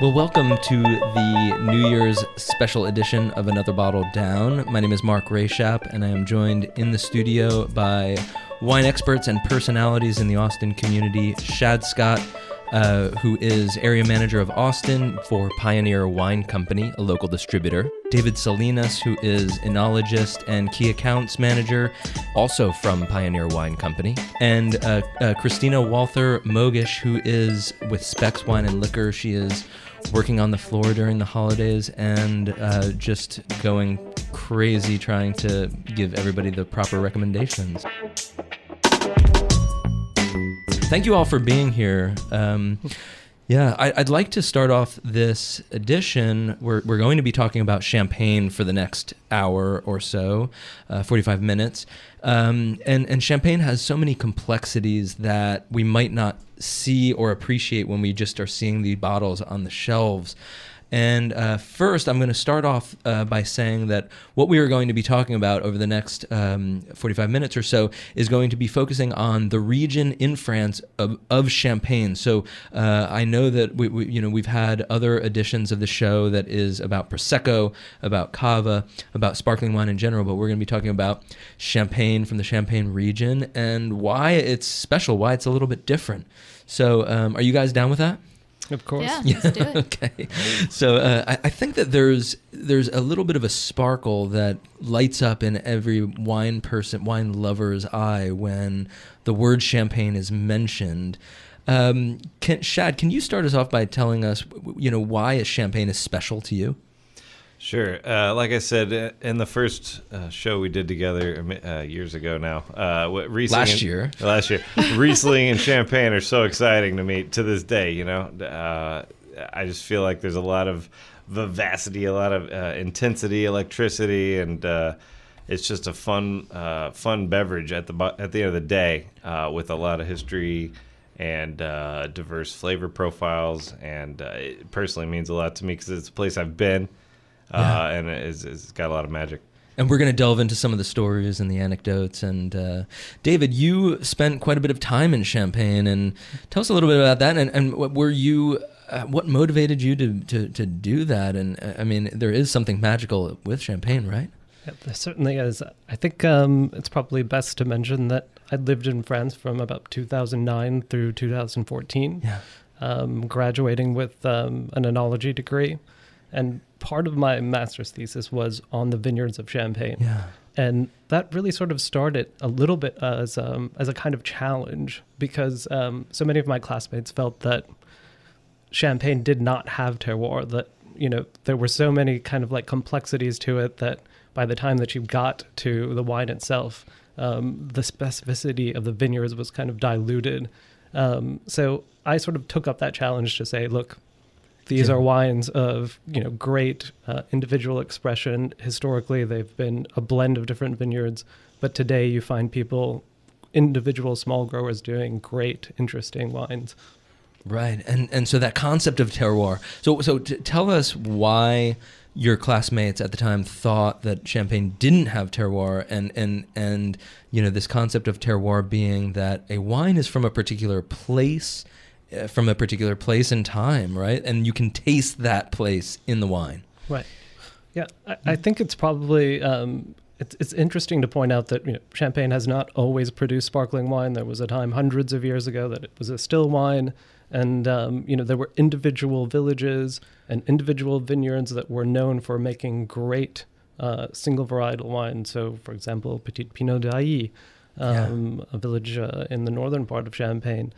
Well, welcome to the New Year's special edition of Another Bottle Down. My name is Mark Rayshap, and I am joined in the studio by wine experts and personalities in the Austin community Shadd Scott, uh, who is area manager of Austin for Pioneer Wine Company, a local distributor. David Salinas, who is enologist and key accounts manager, also from Pioneer Wine Company. And uh, uh, Christina Walther Mogish, who is with Spec's Wine and Liquor. She is working on the floor during the holidays and uh, just going crazy trying to give everybody the proper recommendations. Thank you all for being here. Um, yeah, I, would like to start off this edition. We're, we're going to be talking about champagne for the next hour or so, uh, 45 minutes. Um, and, and champagne has so many complexities that we might not see or appreciate when we just are seeing the bottles on the shelves. And uh, first, I'm going to start off uh, by saying that what we are going to be talking about over the next um, 45 minutes or so is going to be focusing on the region in France of, of Champagne. So uh, I know that we, we, you know, we've had other editions of the show that is about prosecco, about cava, about sparkling wine in general, but we're going to be talking about Champagne from the Champagne region and why it's special, why it's a little bit different. So, um, are you guys down with that? Of course. Yeah, yeah. let's do it. okay. So uh, I, I, think that there's there's a little bit of a sparkle that lights up in every wine person, wine lover's eye when the word champagne is mentioned. Um, can, Shadd, can you start us off by telling us, you know, why a champagne is special to you? Sure. Uh, like I said uh, in the first uh, show we did together uh, years ago now, uh, Riesling last and, year, last year, Riesling and Champagne are so exciting to me to this day. You know, uh, I just feel like there's a lot of vivacity, a lot of intensity, electricity, and it's just a fun, fun beverage at the at the end of the day with a lot of history and diverse flavor profiles. And it personally means a lot to me because it's a place I've been yeah. uh, and it's, it's got a lot of magic. And we're going to delve into some of the stories and the anecdotes. And uh, David, you spent quite a bit of time in Champagne, and tell us a little bit about that. And, and what were you? Uh, what motivated you to, to to do that? And uh, I mean, there is something magical with Champagne, right? Yeah, there certainly is. I think um, it's probably best to mention that I lived in France from about 2009 through 2014. Yeah. Um, graduating with um, an enology degree. And part of my master's thesis was on the vineyards of Champagne. Yeah. And that really sort of started a little bit as um, as a kind of challenge because um, so many of my classmates felt that Champagne did not have terroir. That you know there were so many kind of like complexities to it that by the time that you got to the wine itself, um, the specificity of the vineyards was kind of diluted. Um, so I sort of took up that challenge to say, look, these yeah. are wines of you know great uh, individual expression. Historically, they've been a blend of different vineyards, but today you find people, individual small growers, doing great, interesting wines. Right, and and so that concept of terroir. So so t- tell us why your classmates at the time thought that champagne didn't have terroir and and and you know this concept of terroir being that a wine is from a particular place from a particular place and time, right? And you can taste that place in the wine. Right. Yeah, I, I think it's probably um, it's it's interesting to point out that you know, Champagne has not always produced sparkling wine. There was a time hundreds of years ago that it was a still wine, and um, you know there were individual villages and individual vineyards that were known for making great uh, single varietal wine. So, for example, Petit Pinot d'Ailly, um, yeah. a village uh, in the northern part of Champagne.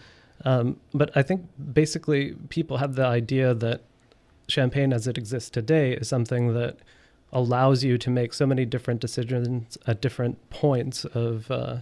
Um, but I think basically people have the idea that champagne as it exists today is something that allows you to make so many different decisions at different points of uh,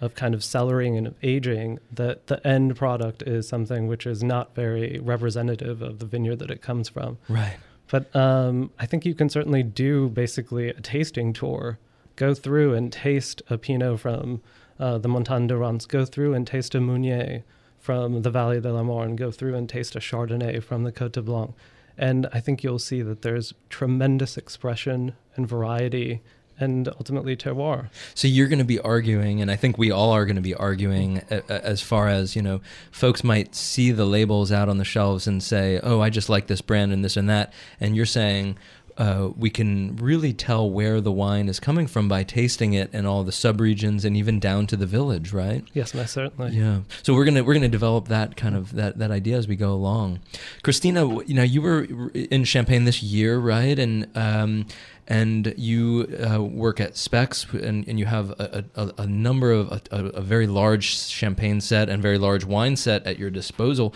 of kind of cellaring and aging that the end product is something which is not very representative of the vineyard that it comes from. Right. But um, I think you can certainly do basically a tasting tour, go through and taste a Pinot from uh, the Montagne de Reims, go through and taste a Meunier, from the Vallée de la Marne, go through and taste a Chardonnay from the Côte des Blancs. And I think you'll see that there's tremendous expression and variety and ultimately terroir. So you're going to be arguing, and I think we all are going to be arguing as far as, you know, folks might see the labels out on the shelves and say, oh, I just like this brand and this and that. And you're saying, uh, we can really tell where the wine is coming from by tasting it and all the subregions and even down to the village, right? Yes, most certainly. Yeah. So we're gonna we're gonna develop that kind of that that idea as we go along. Christina, you know, you were in Champagne this year, right? And um, and you uh, work at Spec's, and, and you have a, a, a number of a, a, very large champagne set and very large wine set at your disposal.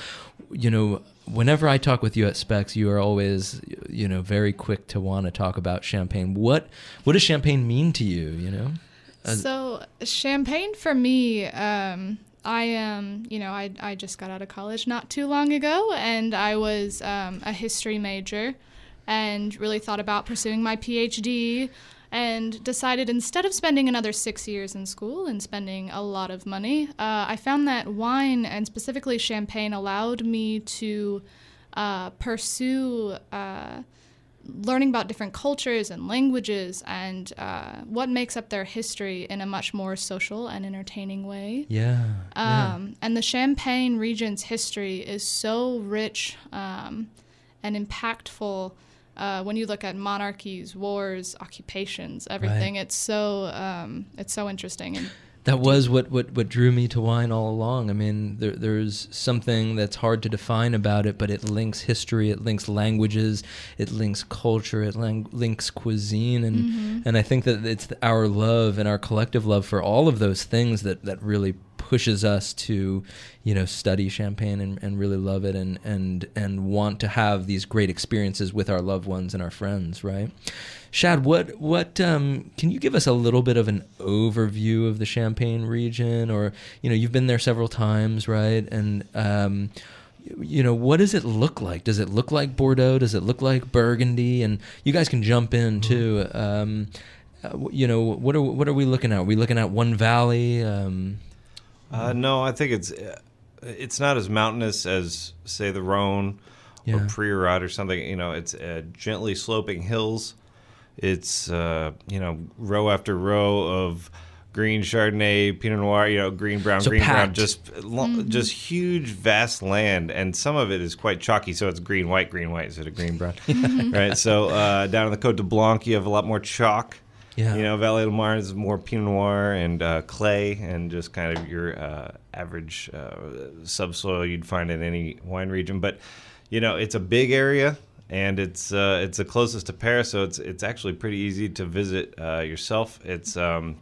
You know, whenever I talk with you at Spec's, you are always, you know, very quick to want to talk about champagne. What what does champagne mean to you? You know. so champagne for me, um, I am, you know, I I just got out of college not too long ago, and I was um, a history major, and really thought about pursuing my PhD and decided instead of spending another six years in school and spending a lot of money, uh, I found that wine and specifically champagne allowed me to uh, pursue uh, learning about different cultures and languages and uh, what makes up their history in a much more social and entertaining way. Yeah. Um, yeah. And the Champagne region's history is so rich um, and impactful uh, when you look at monarchies, wars, occupations, everything, right. it's so um, it's so interesting. And that was what, what, what drew me to wine all along. I mean, there, there's something that's hard to define about it, but it links history, it links languages, it links culture, it lang- links cuisine, and mm-hmm. and I think that it's our love and our collective love for all of those things that that really pushes us to, you know, study champagne and, and really love it and, and, and want to have these great experiences with our loved ones and our friends, right? Shadd, what what um, can you give us a little bit of an overview of the Champagne region, or you know, you've been there several times, right? And um, you know, what does it look like? Does it look like Bordeaux? Does it look like Burgundy? And you guys can jump in mm-hmm. too. Um, uh, you know, what are what are we looking at? Are we looking at one valley? Um, uh, no, I think it's uh, it's not as mountainous as say the Rhone yeah. or Priorat or something. You know, it's uh, gently sloping hills. It's uh, you know row after row of green Chardonnay, Pinot Noir, you know, green brown, so green packed. brown, just mm-hmm. just huge, vast land, and some of it is quite chalky. So it's green, white, green, white instead of green, brown, right? So uh, down in the Côte des Blancs, you have a lot more chalk. Yeah. You know, Vallée de Marne is more Pinot Noir and uh, clay and just kind of your uh, average uh, subsoil you'd find in any wine region. But, you know, it's a big area and it's uh, it's the closest to Paris, so it's it's actually pretty easy to visit uh, yourself. It's um,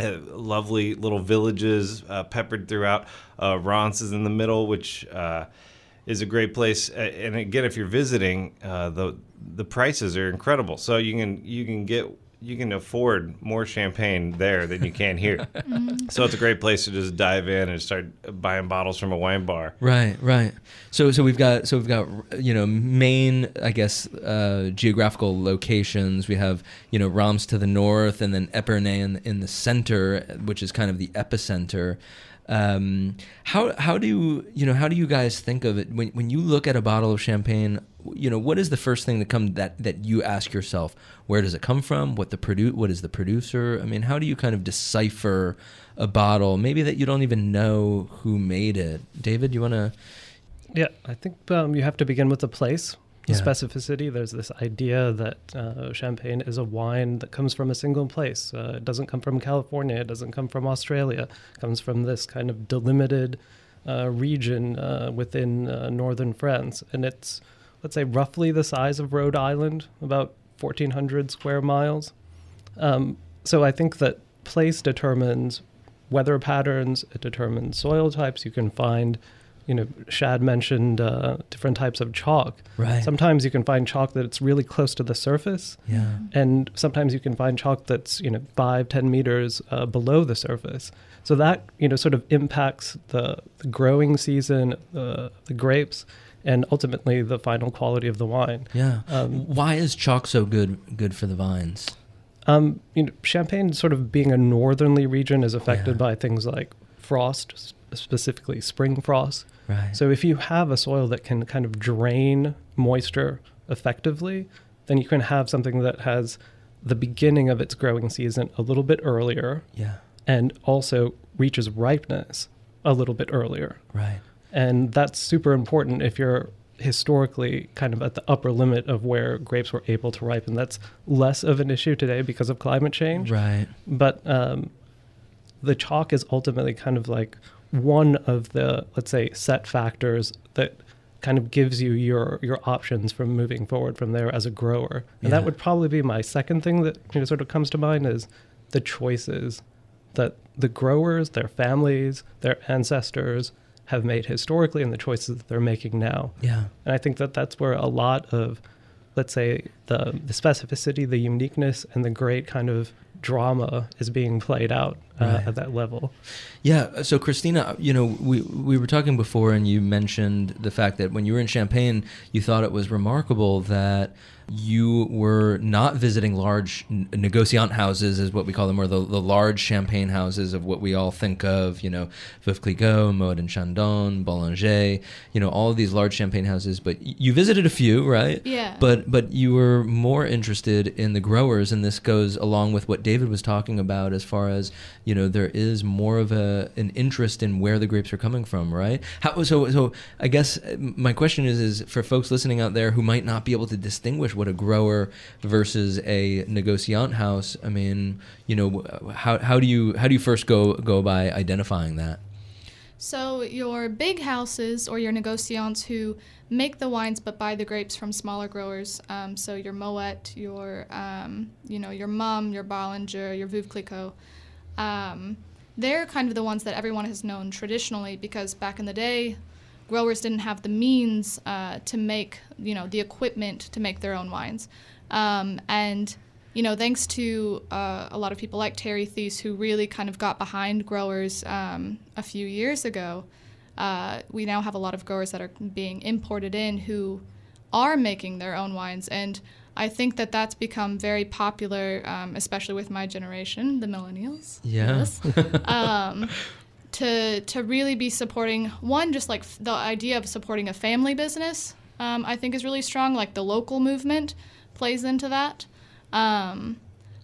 uh, lovely little villages peppered throughout. Reims is in the middle, which is a great place. And again, if you're visiting, the the prices are incredible. So you can you can get you can afford more champagne there than you can here. Mm-hmm. so it's a great place to just dive in and start buying bottles from a wine bar. Right, right. So so we've got so we've got you know main I guess uh, geographical locations. We have you know Reims to the north, and then Epernay in, in the center, which is kind of the epicenter. Um, how how do you know how do you guys think of it when when you look at a bottle of champagne? You know, what is the first thing that come that that you ask yourself? Where does it come from? What the produ- What is the producer? I mean, how do you kind of decipher a bottle? Maybe that you don't even know who made it. David, you want to? Yeah, I think um, you have to begin with the place yeah. specificity. There's this idea that uh, champagne is a wine that comes from a single place. Uh, it doesn't come from California. It doesn't come from Australia. It comes from this kind of delimited uh, region uh, within uh, northern France, and it's let's say roughly the size of Rhode Island, about 1,400 square miles. Um, so I think that place determines weather patterns. It determines soil types. You can find you know, Shadd mentioned uh, different types of chalk. Right. Sometimes you can find chalk that's really close to the surface. Yeah. And sometimes you can find chalk that's, you know, five, ten meters uh, below the surface. So that, you know, sort of impacts the, the growing season, uh, the grapes, and ultimately the final quality of the wine. Yeah. Um, Why is chalk so good good for the vines? Um, you know, Champagne, sort of being a northerly region, is affected yeah. by things like frost, specifically spring frost. Right. So if you have a soil that can kind of drain moisture effectively, then you can have something that has the beginning of its growing season a little bit earlier Yeah. and also reaches ripeness a little bit earlier. Right. And that's super important if you're historically kind of at the upper limit of where grapes were able to ripen. That's less of an issue today because of climate change. Right. But um, the chalk is ultimately kind of like one of the, let's say, set factors that kind of gives you your your options from moving forward from there as a grower. And Yeah. that would probably be my second thing that you know, sort of comes to mind is the choices that the growers, their families, their ancestors have made historically and the choices that they're making now. Yeah. And I think that that's where a lot of, let's say, the, the specificity, the uniqueness, and the great kind of drama is being played out uh, Right. at that level. Yeah. So, Christina, you know, we we were talking before, and you mentioned the fact that when you were in Champagne, you thought it was remarkable that you were not visiting large negociant houses, is what we call them, or the, the large champagne houses of what we all think of, you know, Veuve Clicquot, Moët and Chandon, Bollinger, you know, all of these large champagne houses. But you visited a few, right? Yeah. But but you were more interested in the growers, and this goes along with what David was talking about, as far as you know, there is more of a an interest in where the grapes are coming from, right? How so? So I guess uh, my question is is for folks listening out there who might not be able to distinguish what a grower versus a negociant house. I mean, you know, how how do you how do you first go go by identifying that? So your big houses or your negociants who make the wines but buy the grapes from smaller growers. Um, so your Moet, your um, you know your Mumm, your Bollinger, your Veuve Clicquot. Um, they're kind of the ones that everyone has known traditionally because back in the day, growers didn't have the means uh, to make you know the equipment to make their own wines, um, and you know thanks to uh, a lot of people like Terry Theise who really kind of got behind growers um, a few years ago. Uh, we now have a lot of growers that are being imported in who are making their own wines and I think that that's become very popular, um, especially with my generation, the millennials. Yeah. Yes. um, to to really be supporting one, just like f- the idea of supporting a family business, um, I think is really strong. Like the local movement plays into that. Um,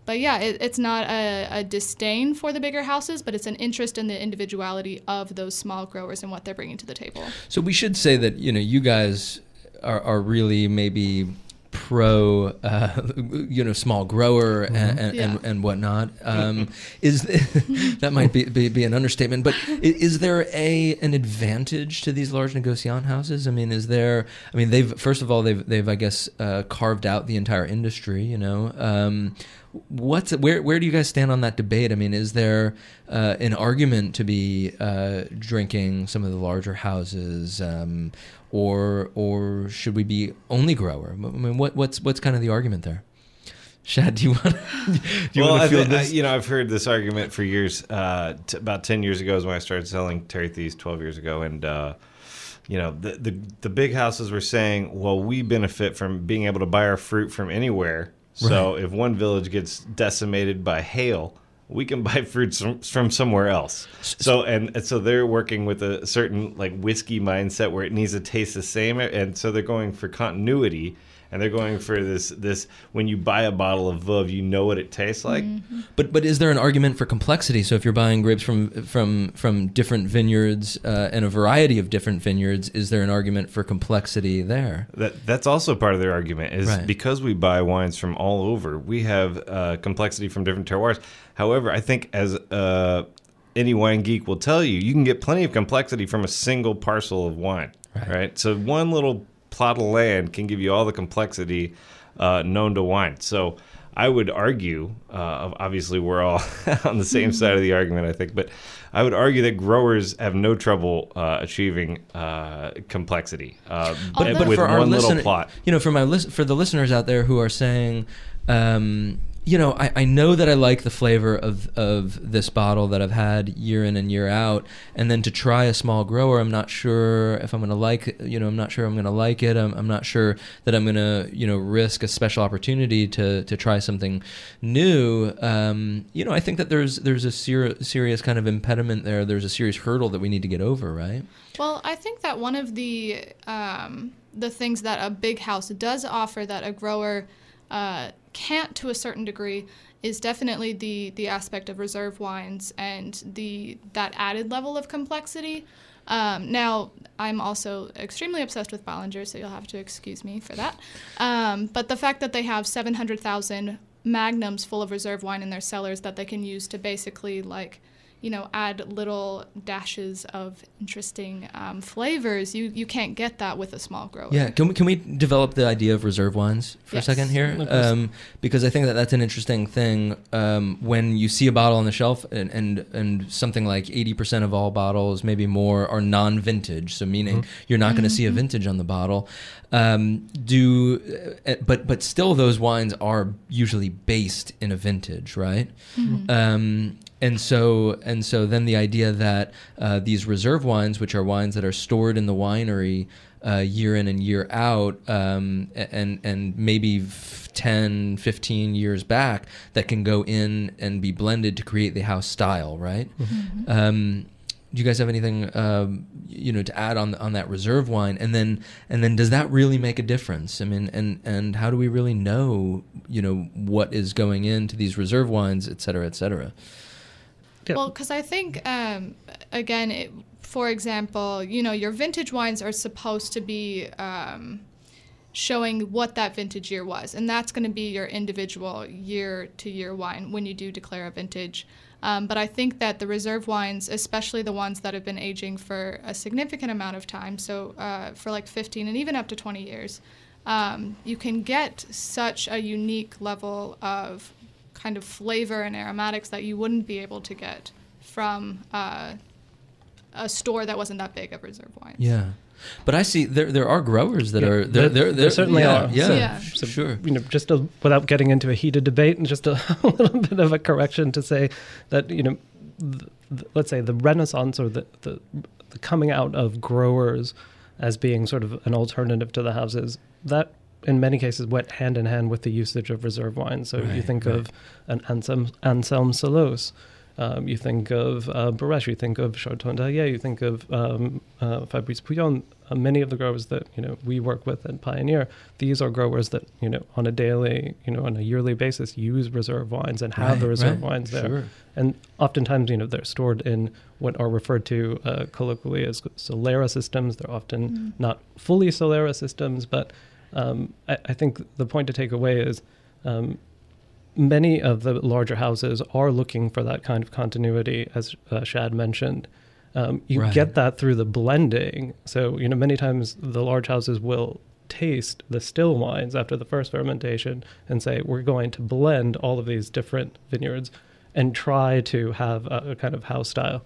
but yeah, it, it's not a, a disdain for the bigger houses, but it's an interest in the individuality of those small growers and what they're bringing to the table. So we should say that you know you guys are, are really maybe pro uh, you know small grower and, and, Yeah. and, and whatnot. Um, is that might be, be, be an understatement but is there a an advantage to these large negociant houses? I mean is there I mean they've first of all they've they've I guess uh, carved out the entire industry you know. Um, what's where where do you guys stand on that debate? I mean, is there uh, an argument to be uh, drinking some of the larger houses, um, or or should we be only grower? I mean, what what's what's kind of the argument there? Shadd, do you want do you well, want I to feel thi- I- you know, I've heard this argument for years. Uh, t- about ten years ago is when I started selling Terry Theise. Twelve years ago, and uh, you know, the, the the big houses were saying, "Well, we benefit from being able to buy our fruit from anywhere. So if one village gets decimated by hail." We can buy fruits from, from somewhere else. So and, and so they're working with a certain like whiskey mindset where it needs to taste the same, and so they're going for continuity, and they're going for this this when you buy a bottle of Veuve, you know what it tastes like. But but is there an argument for complexity? So if you're buying grapes from from from different vineyards uh, and a variety of different vineyards, is there an argument for complexity there? That that's also part of their argument is Right. because we buy wines from all over, we have uh, complexity from different terroirs. However, I think as uh, any wine geek will tell you, you can get plenty of complexity from a single parcel of wine. Right. Right. So one little plot of land can give you all the complexity uh, known to wine. So I would argue, uh, obviously we're all on the same side of the argument, I think, but I would argue that growers have no trouble uh, achieving uh, complexity uh, But- but with for our one little plot. you know, for my lis- for the listeners out there who are saying, um, you know, I, I know that I like the flavor of of this bottle that I've had year in and year out, and then to try a small grower, I'm not sure if I'm gonna like, it, you know, I'm not sure I'm gonna like it. I'm, I'm not sure that I'm gonna, you know, risk a special opportunity to to try something new. Um, you know, I think that there's there's a ser- serious kind of impediment there. There's a serious hurdle that we need to get over, right? Well, I think that one of the um, the things that a big house does offer that a grower uh, can't to a certain degree is definitely the the aspect of reserve wines and the that added level of complexity. Um, now, I'm also extremely obsessed with Bollinger, so you'll have to excuse me for that. Um, but the fact that they have 700,000 magnums full of reserve wine in their cellars that they can use to basically like you know, add little dashes of interesting um, flavors. You you can't get that with a small grower. Yeah, can we can we develop the idea of reserve wines for Yes. a second here? Um, because I think that that's an interesting thing. Um, when you see a bottle on the shelf, and and, and something like eighty percent of all bottles, maybe more, are non-vintage. So meaning you're not going to see a vintage on the bottle. Um, do, uh, but but still, those wines are usually based in a vintage, right? Um, and so and so then the idea that uh, these reserve wines, which are wines that are stored in the winery uh, year in and year out, um, and and maybe f- 10, 15 years back, that can go in and be blended to create the house style, right? Um, do you guys have anything um, you know to add on on that reserve wine? And then and then does that really make a difference? I mean and and how do we really know you know what is going into these reserve wines et cetera et cetera Well, because I think, um, again, it, for example, you know, your vintage wines are supposed to be um, showing what that vintage year was, and that's going to be your individual year to year wine when you do declare a vintage. Um, but I think that the reserve wines, especially the ones that have been aging for a significant amount of time, so uh, for like 15 and even up to 20 years, um, you can get such a unique level of kind of flavor and aromatics that you wouldn't be able to get from uh, a store that wasn't that big of reserve wines. yeah but i see there there are growers that Yeah, are there- there there, there certainly yeah, are. yeah, So- Yeah. sh- sure you know, just a, without getting into a heated debate, and just a, little bit of a correction to say that you know, th th let's say the renaissance or the, the the coming out of growers as being sort of an alternative to the houses that in many cases went hand in hand with the usage of reserve wine. So you think right. of an Anselme, Anselme Selosse. Um, you think of uh, Bérêche, you think of Chartogne-Taillet, you think of um, uh, Fabrice Pouillon. Uh, many of the growers that you know we work with at Pioneer, these are growers that you know on a daily, you know, on a yearly basis use reserve wines and have the reserve right, wines there. sure. And oftentimes, you know, they're stored in what are referred to uh, colloquially as Solera systems. They're often not fully Solera systems, but um, I, I think the point to take away is um, many of the larger houses are looking for that kind of continuity, as uh, Shadd mentioned. Um, you Right. get that through the blending. So, you know, many times the large houses will taste the still wines after the first fermentation and say, we're going to blend all of these different vineyards and try to have a, a kind of house style.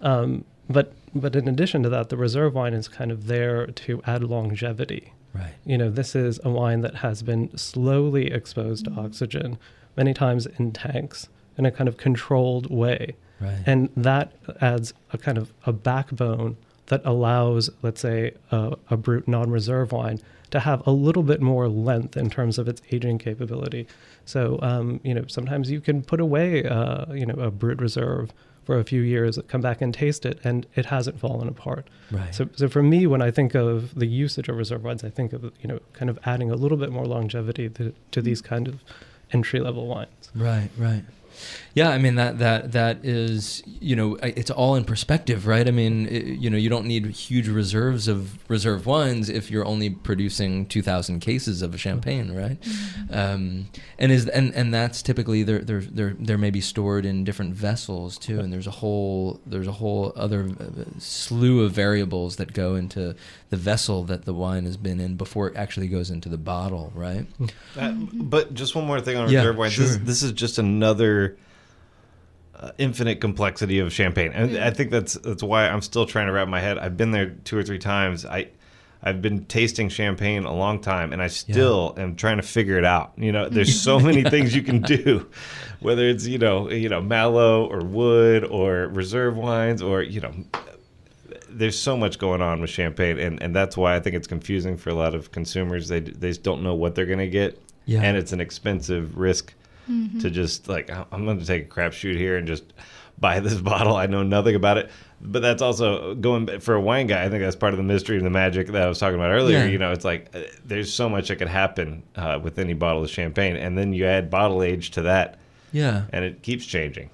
Um, but, but in addition to that, the reserve wine is kind of there to add longevity right you know, this is a wine that has been slowly exposed to oxygen, many times in tanks in a kind of controlled way. right And that adds a kind of a backbone that allows, let's say, a, a brut non reserve wine to have a little bit more length in terms of its aging capability. So, um, you know, sometimes you can put away, uh, you know, a brut reserve for a few years, come back and taste it, and it hasn't fallen apart. right So, so for me, when I think of the usage of reserve wines, I think of you know kind of adding a little bit more longevity to, to these mm. kind of entry level wines. Right, right. Yeah, I mean that that that is you know it's all in perspective, right? I mean it, you know you don't need huge reserves of reserve wines if you're only producing two thousand cases of a champagne, right? Um, and is and and that's typically they're they're they're they're maybe stored in different vessels too, and there's a whole there's a whole other uh, slew of variables that go into the vessel that the wine has been in before it actually goes into the bottle, right? Uh, but just one more thing on Yeah, reserve wines. This, this is just another uh, infinite complexity of champagne, and I think that's that's why I'm still trying to wrap my head. I've been there two or three times. I I've been tasting champagne a long time, and I still am trying to figure it out. You know, there's so many things you can do, whether it's you know you know malo or wood or reserve wines or you know there's so much going on with champagne, and, and that's why I think it's confusing for a lot of consumers. They they just don't know what they're gonna get, Yeah. and it's an expensive risk to just like I'm going to take a crapshoot here and just buy this bottle. I know nothing about it. But that's also going for a wine guy. I think that's part of the mystery and the magic that I was talking about earlier. Yeah. You know, it's like uh, there's so much that could happen uh, with any bottle of champagne, and then you add bottle age to that, Yeah. and it keeps changing.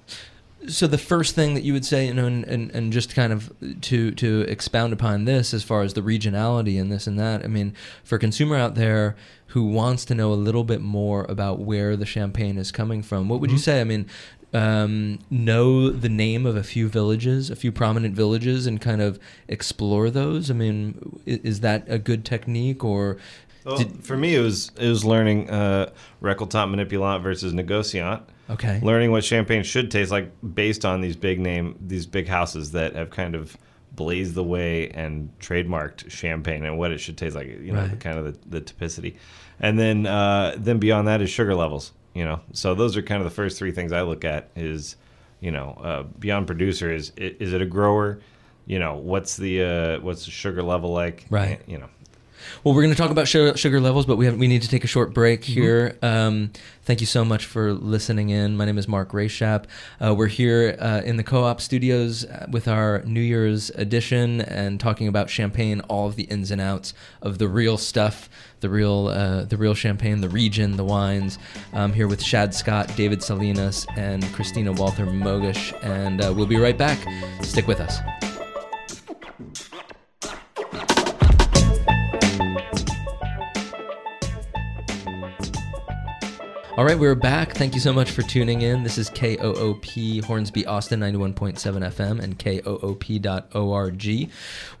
So the first thing that you would say, you know, and, and, and just kind of to to expound upon this as far as the regionality and this and that. I mean, for a consumer out there who wants to know a little bit more about where the champagne is coming from, what would you say? I mean, um, know the name of a few villages, a few prominent villages, and kind of explore those. I mean, is that a good technique or? Well, Did- for me, it was it was learning uh, Recoltant Manipulant versus Negociant. Okay. learning what champagne should taste like based on these big name these big houses that have kind of blazed the way and trademarked champagne and what it should taste like you know the Right. kind of the, the typicity and then uh, then beyond that is sugar levels you know? So those are kind of the first three things i look at is you know uh, beyond producer is is it a grower? You know what's the uh, what's the sugar level like? Right. you know Well, we're going to talk about sugar, levels, but we have we need to take a short break here. Um, thank you so much for listening in. My name is Mark Rayshap. Uh, we're here uh, in the KOOP Studios uh, with our New Year's edition and talking about champagne, all of the ins and outs of the real stuff, the real uh, the real champagne, the region, the wines. I'm here with Shadd Scott, David Salinas, and Christina Walther Mogish, and uh, we'll be right back. Stick with us. All right, we're back. Thank you so much for tuning in. This is KOOP Hornsby Austin 91.7 FM and KOOP.org.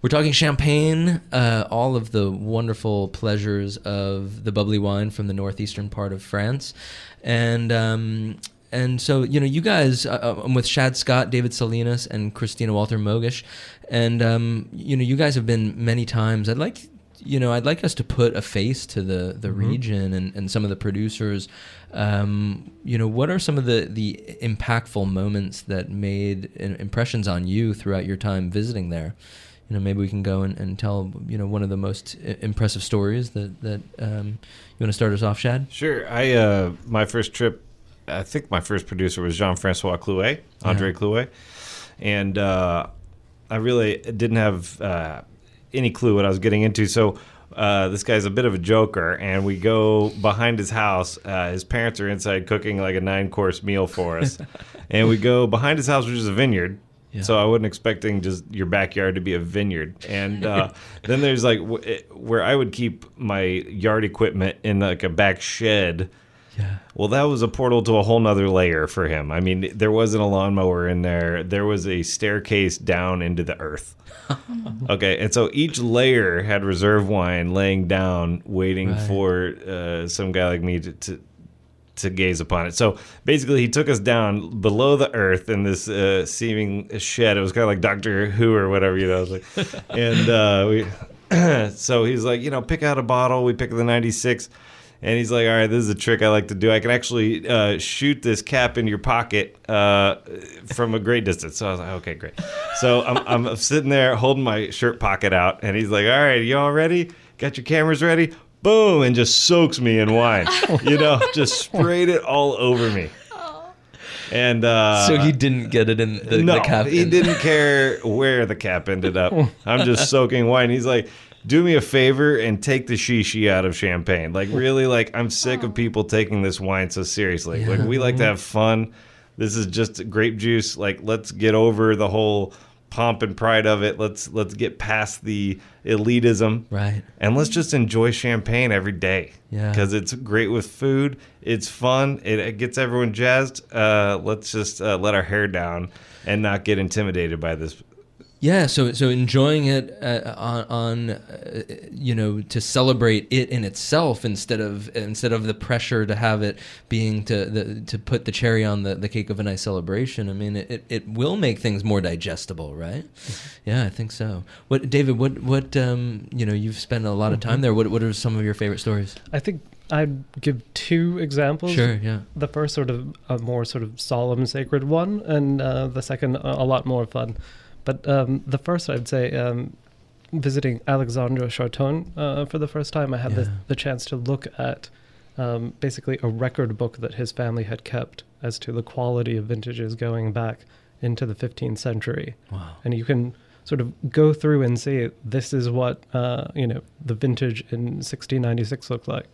We're talking champagne, uh, all of the wonderful pleasures of the bubbly wine from the northeastern part of France. And um, and so, you know, you guys, uh, I'm with Shadd Scott, David Salinas, and Christina Walther Mogish. And, um, you know, you guys have been many times. I'd like you know, I'd like us to put a face to the the region and, and some of the producers. Um, you know, what are some of the the impactful moments that made im- impressions on you throughout your time visiting there? You know, maybe we can go and, and tell you know one of the most i- impressive stories that that um, you want to start us off, Shadd. Sure. I uh, my first trip, I think my first producer was Jean Francois Clouet, Andre Yeah. Clouet, and uh, I really didn't have uh, any clue what I was getting into. So. Uh, this guy's a bit of a joker, and we go behind his house. Uh, his parents are inside cooking like a nine-course meal for us, and we go behind his house, which is a vineyard. Yeah. So I wasn't expecting just your backyard to be a vineyard. And uh, then there's like w- it- where I would keep my yard equipment in like a back shed. Yeah. Well, that was a portal to a whole nother layer for him. I mean, there wasn't a lawnmower in there. There was a staircase down into the earth. okay, and so each layer had reserve wine laying down, waiting Right. for uh, some guy like me to, to to gaze upon it. So basically, he took us down below the earth in this uh, seeming shed. It was kind of like Doctor Who or whatever, you know. Was like, and uh, we, so he's like, you know, pick out a bottle. We pick the '96, and he's like, all right, this is a trick I like to do. I can actually uh, shoot this cap in your pocket uh, from a great distance. So I was like, okay, great. So I'm, I'm sitting there holding my shirt pocket out, and he's like, all right, you all ready? Got your cameras ready? Boom, and just soaks me in wine. You know, just sprayed it all over me. And uh, so he didn't get it in the, no, the cap. he in- didn't care where the cap ended up. I'm just soaking wine. He's like, do me a favor and take the shishi out of champagne. Like, really, like, I'm sick of people taking this wine so seriously. Like, we like to have fun. This is just grape juice. Like, let's get over the whole pomp and pride of it. Let's let's get past the elitism Right. and let's just enjoy champagne every day. Yeah. Because it's great with food. It's fun. It, it gets everyone jazzed. Uh, let's just uh, let our hair down and not get intimidated by this. Yeah, so so enjoying it uh, on, on uh, you know to celebrate it in itself instead of instead of the pressure to have it being to the, to put the cherry on the, the cake of a nice celebration. I mean, it, it will make things more digestible, right? Yeah, I think so. What David? What what um you know you've spent a lot of time there. What what are some of your favorite stories? I think I'd give two examples. Sure, yeah. The first sort of a more sort of solemn, sacred one, and uh, the second a, a lot more fun. But um, the first, I'd say, um, visiting Alexandre Chartogne uh, for the first time, I had Yeah. the, the chance to look at um, basically a record book that his family had kept as to the quality of vintages going back into the 15th century. Wow. And you can sort of go through and see this is what uh, you know the vintage in 1696 looked like,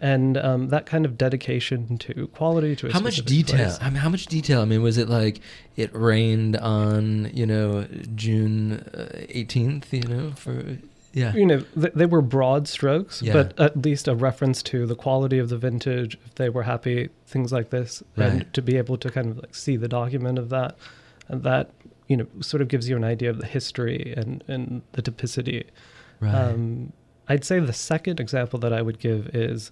and um, that kind of dedication to quality to a How much detail? place. I mean, how much detail? I mean, was it like it rained on you know June eighteenth? you know, for yeah, You know, th- they were broad strokes, Yeah. but at least a reference to the quality of the vintage, if they were happy, things like this, Right. and to be able to kind of like see the document of that, and that you know sort of gives you an idea of the history and and the typicity. right. Um, I'd say the second example that I would give is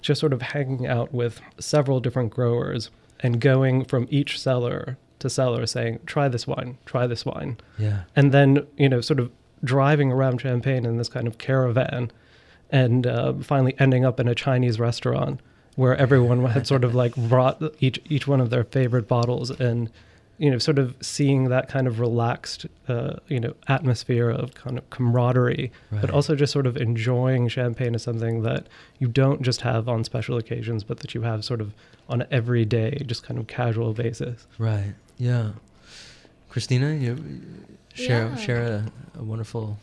just sort of hanging out with several different growers and going from each cellar to cellar saying, try this wine, try this wine. yeah, And then, you know, sort of driving around Champagne in this kind of caravan and uh, finally ending up in a Chinese restaurant where everyone had sort of like brought each each one of their favorite bottles and you know sort of seeing that kind of relaxed uh, you know atmosphere of kind of camaraderie Right. but also just sort of enjoying champagne as something that you don't just have on special occasions but that you have sort of on an everyday just kind of casual basis right, yeah. Christina, you share Yeah. share a, a wonderful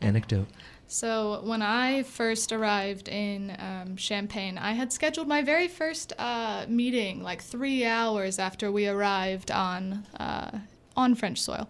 anecdote. So when I first arrived in um, Champagne, I had scheduled my very first uh, meeting like three hours after we arrived on uh, on French soil,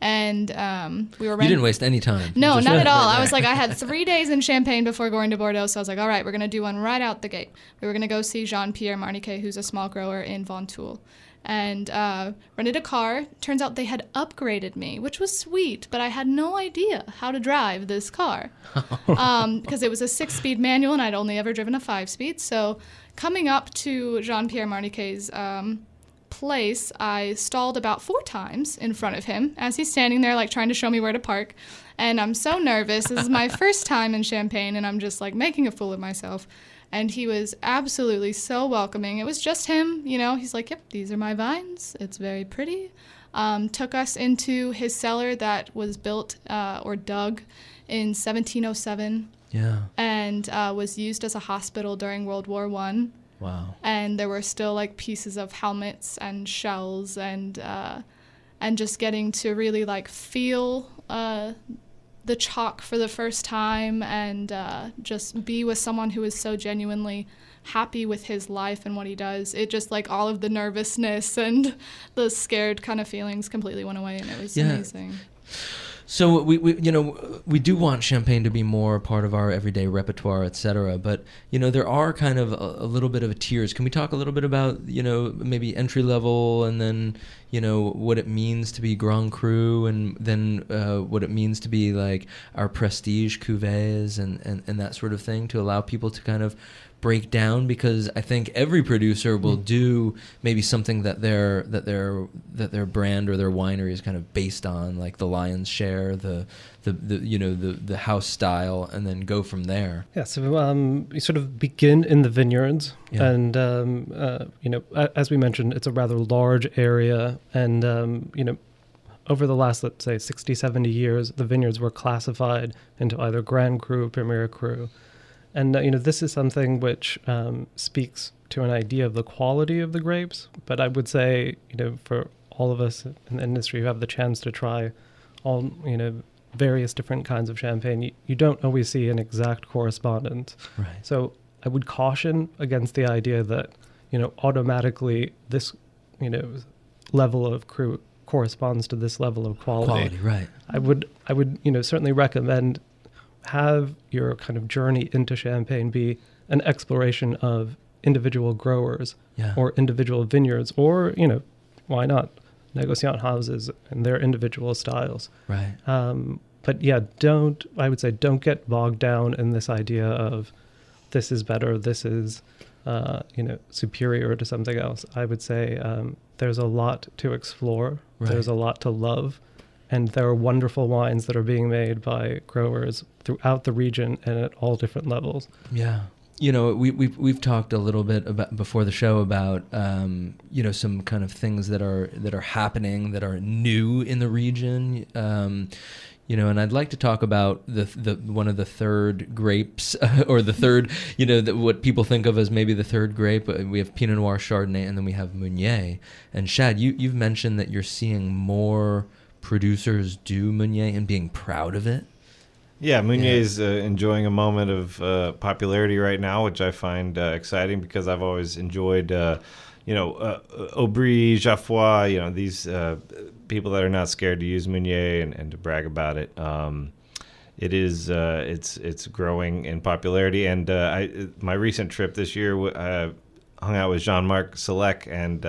and um, we were. You didn't waste any time. No, not at all. I was like, I had three days in Champagne before going to Bordeaux, so I was like, all right, we're gonna do one right out the gate. We were gonna go see Jean Pierre Marniquet, who's a small grower in Venteuil, and uh, rented a car. Turns out they had upgraded me, which was sweet, but I had no idea how to drive this car because it was a six-speed manual and I'd only ever driven a five-speed. So coming up to Jean Pierre Marniquet's. Um, place, I stalled about four times in front of him as he's standing there, like trying to show me where to park. And I'm so nervous. This is my first time in Champagne, and I'm just like making a fool of myself. And he was absolutely so welcoming. It was just him, you know. He's like, "Yep, these are my vines. It's very pretty." Um, took us into his cellar that was built uh, or dug in 1707 yeah. and uh, was used as a hospital during World War One Wow. and there were still like pieces of helmets and shells and uh, and just getting to really like feel uh, the chalk for the first time and uh, just be with someone who is so genuinely happy with his life and what he does it just like all of the nervousness and the scared kind of feelings completely went away and it was Yeah. amazing So we, we you know we do want champagne to be more part of our everyday repertoire, etc. But you know there are kind of a, a little bit of tiers. Can we talk a little bit about you know maybe entry level and then you know what it means to be Grand Cru and then uh, what it means to be like our prestige cuvées and, and and that sort of thing to allow people to kind of break down because I think every producer will do maybe something that their that their that their brand or their winery is kind of based on, like the lion's share, the the, the you know the the house style, and then go from there. Yeah, so um, you sort of begin in the vineyards, Yeah. and um, uh, you know, as we mentioned, it's a rather large area, and um, you know, over the last let's say 60, 70 years, the vineyards were classified into either Grand Cru, Premier Cru, and uh, you know, this is something which um, speaks to an idea of the quality of the grapes. But I would say, you know, for all of us in the industry who have the chance to try all, you know, various different kinds of champagne, you, you don't always see an exact correspondence. Right. So I would caution against the idea that, you know, automatically this, you know, level of cru corresponds to this level of quality. Quality, right? I would, I would, you know, certainly recommend have your kind of journey into Champagne be an exploration of individual growers Yeah. or individual vineyards, or you know, why not negociant houses and their individual styles. right. Um, but yeah, don't I would say don't get bogged down in this idea of this is better, this is uh, you know superior to something else. I would say um, there's a lot to explore. There's a lot to love, and there are wonderful wines that are being made by growers throughout the region and at all different levels. Yeah. You know, we, we've, we've talked a little bit about before the show about, um, you know, some kind of things that are, that are happening that are new in the region. Um, you know, and I'd like to talk about the the one of the third grapes or the third, you know, the, what people think of as maybe the third grape. Uh, We have Pinot Noir, Chardonnay, and then we have Meunier. And Shadd, you you've mentioned that you're seeing more producers do Meunier and being proud of it. Yeah, Meunier is uh, enjoying a moment of uh, popularity right now, which I find uh, exciting because I've always enjoyed, uh, you know, uh, Aubry, Geoffroy, you know, these uh, people that are not scared to use Meunier and, and to brag about it. Um, it is uh, it's it's growing in popularity, and uh, I my recent trip this year, I hung out with Jean Marc Sélèque and.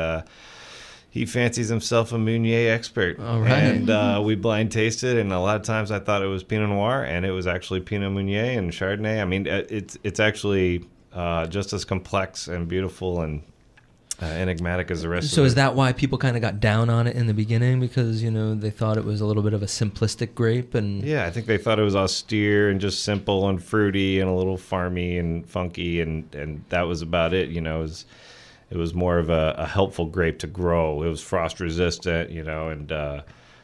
He fancies himself a Meunier expert, All right. and uh, we blind tasted. And a lot of times, I thought it was Pinot Noir, and it was actually Pinot Meunier and Chardonnay. I mean, uh, it's it's actually uh, just as complex and beautiful and uh, enigmatic as the rest. So is that why people kind of got down on it in the beginning because you know they thought it was a little bit of a simplistic grape and Yeah, I think they thought it was austere and just simple and fruity and a little farmy and funky, and and that was about it. You know, it was, it was more of a, a helpful grape to grow. It was frost resistant, you know, and uh,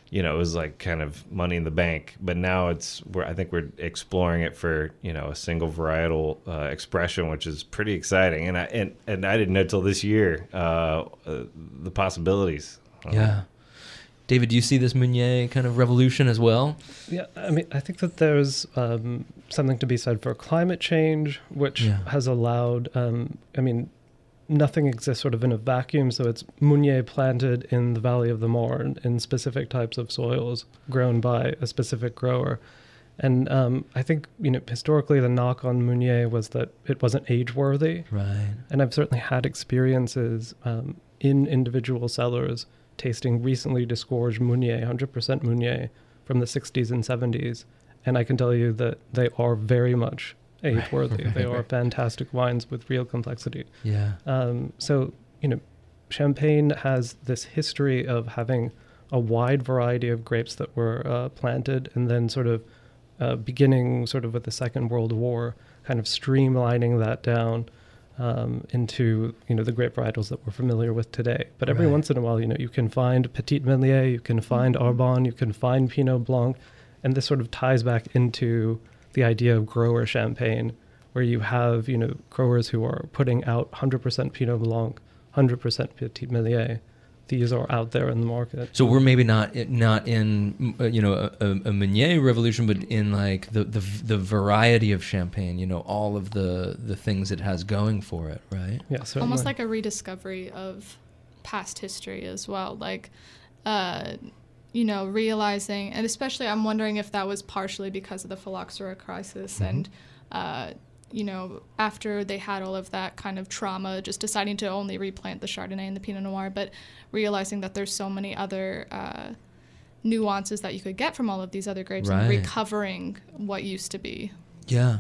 you know it was like kind of money in the bank. But now it's we're I think we're exploring it for you know a single varietal uh, expression, which is pretty exciting. And I and and I didn't know till this year uh, uh, the possibilities. Yeah. David, do you see this Meunier kind of revolution as well? Yeah, I mean, I think that there's um, something to be said for climate change, which Yeah. has allowed. Um, I mean, nothing exists sort of in a vacuum, so it's Meunier planted in the Valley of the Marne in specific types of soils, grown by a specific grower. And um, I think you know historically the knock on Meunier was that it wasn't age worthy. Right. And I've certainly had experiences um, in individual cellars tasting recently disgorged Meunier, 100% Meunier from the 60s and 70s. And I can tell you that they are very much age worthy. They are fantastic wines with real complexity. Yeah. Um, so, you know, Champagne has this history of having a wide variety of grapes that were uh, planted and then sort of uh, beginning sort of with the Second World War, kind of streamlining that down um, into, you know, the grape varietals that we're familiar with today. But every Right. once in a while, you know, you can find Petit Meslier, you can find Arbane, you can find Pinot Blanc, and this sort of ties back into the idea of grower champagne, where you have you know growers who are putting out 100% Pinot Blanc, 100% Petit Meslier. These are out there in the market. So we're maybe not not in uh, you know a, a, a Meunier revolution, but in like the, the the variety of champagne. You know all of the the things it has going for it, right? yeah, certainly. almost like a rediscovery of past history as well like uh you know realizing and especially i'm wondering if that was partially because of the phylloxera crisis and uh you know after they had all of that kind of trauma just deciding to only replant the chardonnay and the pinot noir but realizing that there's so many other uh nuances that you could get from all of these other grapes and recovering what used to be Yeah.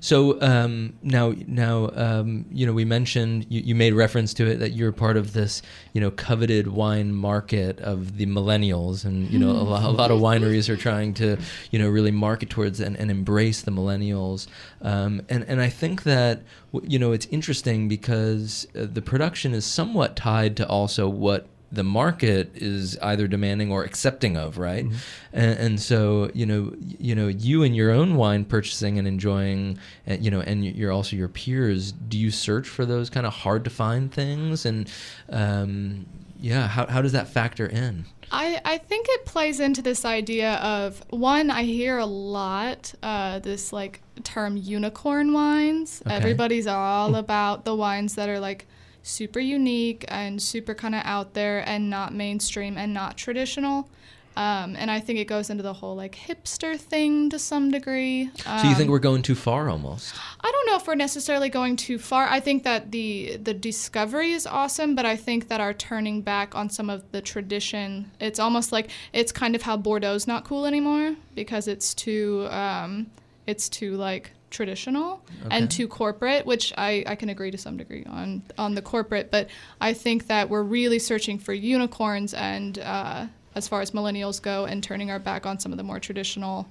So um, now, now um, you know, we mentioned you, you made reference to it that you're part of this, you know, coveted wine market of the millennials, and you know, a, lot, a lot of wineries are trying to, you know, really market towards and, and embrace the millennials. Um, and and I think that you know it's interesting because uh, the production is somewhat tied to also what the market is either demanding or accepting of, right? And, and so you know, you know, you and your own wine purchasing and enjoying, uh, you know, and you're also your peers. Do you search for those kind of hard to find things? And um, yeah, how how does that factor in? I, I think it plays into this idea of one, I hear a lot uh, this like term unicorn wines. Okay. Everybody's all about the wines that are like super unique and super kind of out there and not mainstream and not traditional. Um, and I think it goes into the whole like hipster thing to some degree. So you think Um, we're going too far almost? I don't know if we're necessarily going too far. I think that the the discovery is awesome, but I think that our turning back on some of the tradition, it's almost like it's kind of how Bordeaux's not cool anymore because it's too um, it's too like traditional Okay. and too corporate, which I, I can agree to some degree on on the corporate, but I think that we're really searching for unicorns and uh, as far as millennials go and turning our back on some of the more traditional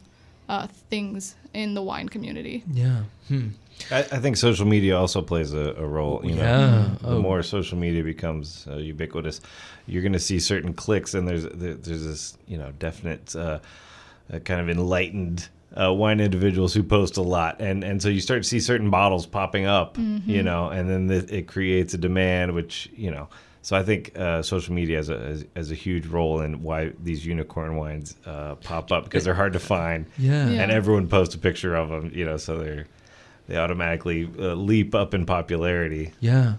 uh, things in the wine community. Yeah. Hmm. I, I think social media also plays a, a role. You know, Yeah. the Oh. more social media becomes uh, ubiquitous, you're going to see certain clicks, and there's there, there's this you know definite uh, uh, kind of enlightened uh, wine individuals who post a lot, and and so you start to see certain bottles popping up, you know, and then the, it creates a demand, which you know. So I think uh, social media has a has, has a huge role in why these unicorn wines uh, pop up because they're hard to find, Yeah. Yeah. and everyone posts a picture of them, you know, so they're they automatically uh, leap up in popularity. Yeah.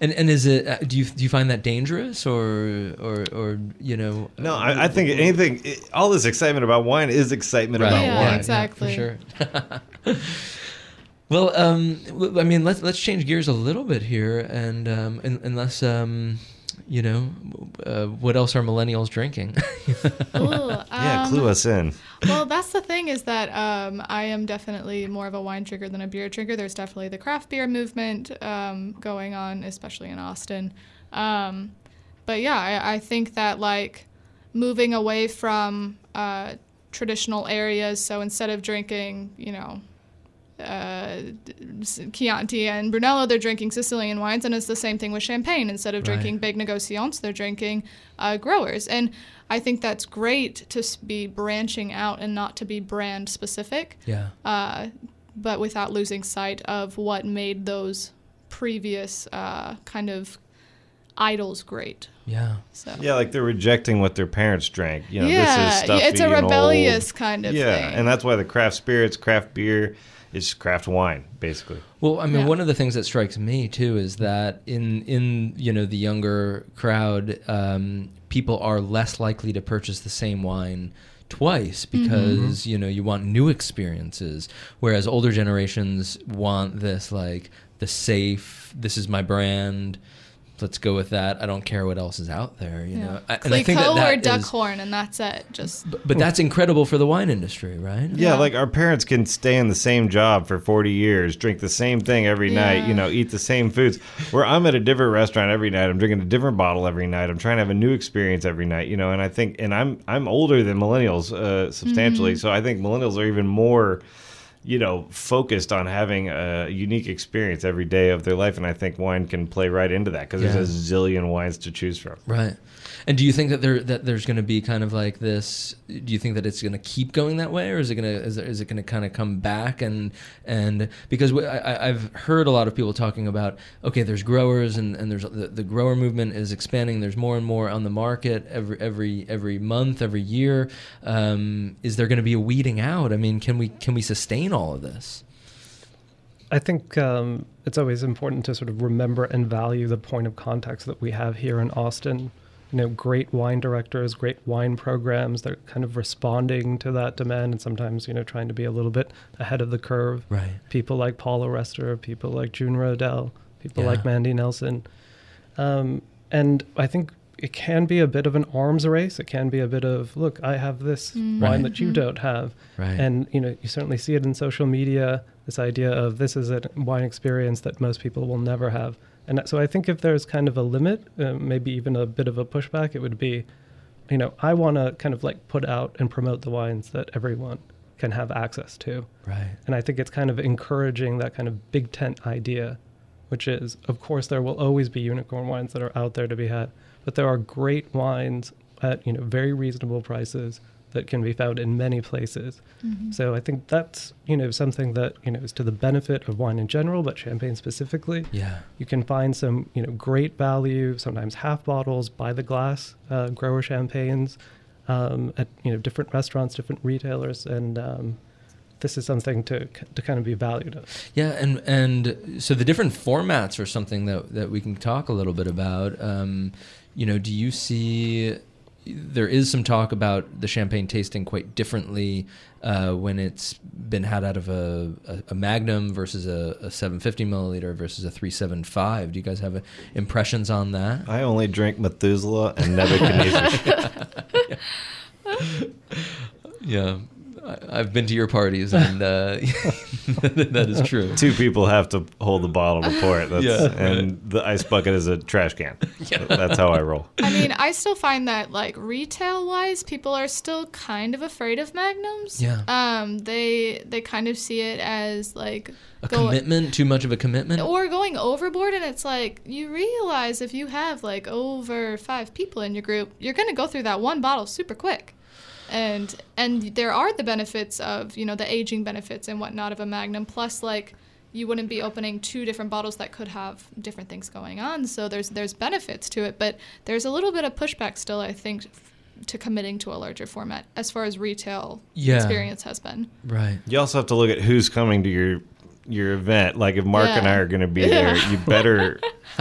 And and is it uh, do you do you find that dangerous or or or you know No, I, I think anything, it, all this excitement about wine is excitement Right. about Yeah, wine. exactly. for sure. well, um, w- I mean, let's let's change gears a little bit here, and um, unless um, you know, uh, what else are millennials drinking? Ooh, Yeah, um, clue us in. well, that's the thing is that um, I am definitely more of a wine drinker than a beer drinker. There's definitely the craft beer movement um, going on, especially in Austin. Um, but yeah, I, I think that like moving away from uh, traditional areas. So instead of drinking, you know, uh, Chianti and Brunello, they're drinking Sicilian wines, and it's the same thing with Champagne. Instead of Right. drinking Big Negociants, they're drinking uh, growers, and I think that's great to be branching out and not to be brand specific, yeah. uh, but without losing sight of what made those previous uh, kind of idols great. Yeah. So Yeah, like they're rejecting what their parents drank. You know, yeah, this is stuffy it's a and old. rebellious kind of Yeah, thing. and that's why the craft spirits, craft beer, is craft wine, basically. Well, I mean, Yeah. one of the things that strikes me too is that in in you know the younger crowd, um, people are less likely to purchase the same wine twice Mm-hmm. because you know you want new experiences, whereas older generations want this like the safe. This is my brand. Let's go with that. I don't care what else is out there. You know, I, and I think that Clicquot that or is- Duckhorn, and that's it. Just but, but that's incredible for the wine industry, right? Yeah, Yeah. like our parents can stay in the same job for 40 years, drink the same thing every night, you know, eat the same foods. Where I'm at a different restaurant every night, I'm drinking a different bottle every night. I'm trying to have a new experience every night, you know, and I think and I'm I'm older than millennials uh, substantially, Mm-hmm. so I think millennials are even more you know, focused on having a unique experience every day of their life, and I think wine can play right into that because Yeah. there's a zillion wines to choose from. Right. And do you think that there that there's going to be kind of like this? Do you think that it's going to keep going that way, or is it going to is, it- going to kind of come back and and because I, I- I've heard a lot of people talking about okay, there's growers and and there's the, the grower movement is expanding. There's more and more on the market every every every month, every year. Um, is there going to be a weeding out? I mean, can we can we sustain all of this? I think um, it's always important to sort of remember and value the point of context that we have here in Austin. You know, great wine directors, great wine programs. They're kind of responding to that demand, and sometimes you know trying to be a little bit ahead of the curve. Right. People like Paula Rester, people like June Rodil, people Yeah. like Mandy Nelson, um, and I think it can be a bit of an arms race. It can be a bit of look, I have this Mm. wine that you don't have, Right. and you know you certainly see it in social media this idea of this is a wine experience that most people will never have and so i think if there's kind of a limit uh, maybe even a bit of a pushback it would be you know i want to kind of like put out and promote the wines that everyone can have access to right. and i think it's kind of encouraging that kind of big tent idea which is of course there will always be unicorn wines that are out there to be had but there are great wines at you know very reasonable prices that can be found in many places so I think that's you know something that you know is to the benefit of wine in general, but champagne specifically. Yeah. You can find some you know great value, sometimes half bottles by the glass uh, grower champagnes um, at you know different restaurants, different retailers, and um, this is something to to kind of be valued. Of. Yeah, and and so the different formats are something that that we can talk a little bit about. Um, you know, do you see? There is some talk about the champagne tasting quite differently uh, when it's been had out of a, a, a Magnum versus a, a 750 milliliter versus a 375. Do you guys have uh, impressions on that? I only drink Methuselah and Nebuchadnezzar. Yeah, I, I've been to your parties, and uh, that is true. Two people have to hold the bottle to pour it. That's, Yeah, and the ice bucket is a trash can. That's how I roll. I mean, I still find that like retail wise, people are still kind of afraid of magnums. Yeah. Um, they they kind of see it as like A go- commitment, too much of a commitment. or going overboard, and it's like you realize if you have like over five people in your group, you're gonna go through that one bottle super quick. And and there are the benefits of you know the aging benefits and whatnot of a Magnum. Plus, like you wouldn't be opening two different bottles that could have different things going on. So there's there's benefits to it, but there's a little bit of pushback still. I think to committing to a larger format as far as retail Yeah. experience has been. Right. You also have to look at who's coming to your your event. Like if Mark and I are going to be there, you better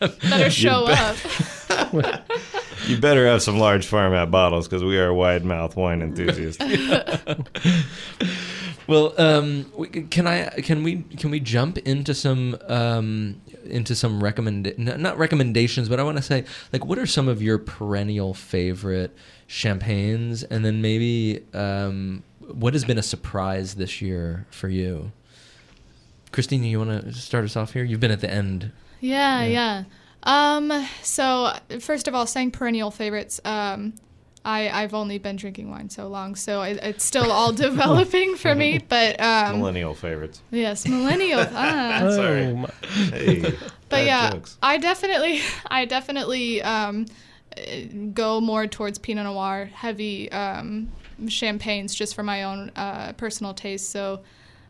Better show bet. up. you better have some large format bottles because we are wide mouth wine enthusiasts. Well, um, can I can we can we jump into some um, into some recommend not recommendations, but I want to say like what are some of your perennial favorite champagnes, and then maybe um, what has been a surprise this year for you? Christine, you want to start us off here? You've been at the end. Yeah, Yeah. yeah. Um, so first of all, saying perennial favorites. Um, I I've only been drinking wine so long, so it, it's still all developing for me. But um, Millennial favorites. yes, millennial. Ah. Sorry. Oh, my- Hey, but bad yeah, jokes. I definitely, I definitely um, uh, go more towards Pinot Noir, heavy um, champagnes, just for my own uh, personal taste. So,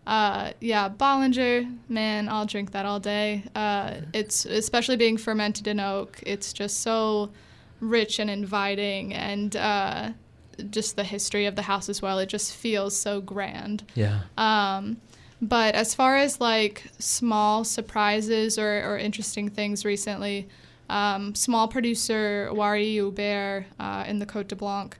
uh, yeah, Bollinger, man, I'll drink that all day. Uh, it's especially being fermented in oak. It's just so rich and inviting, and uh, just the history of the house as well. It just feels so grand. Yeah. Um, but as far as like small surprises or, or interesting things recently, um, small producer Waris-Hubert uh, in the Côte des Blancs,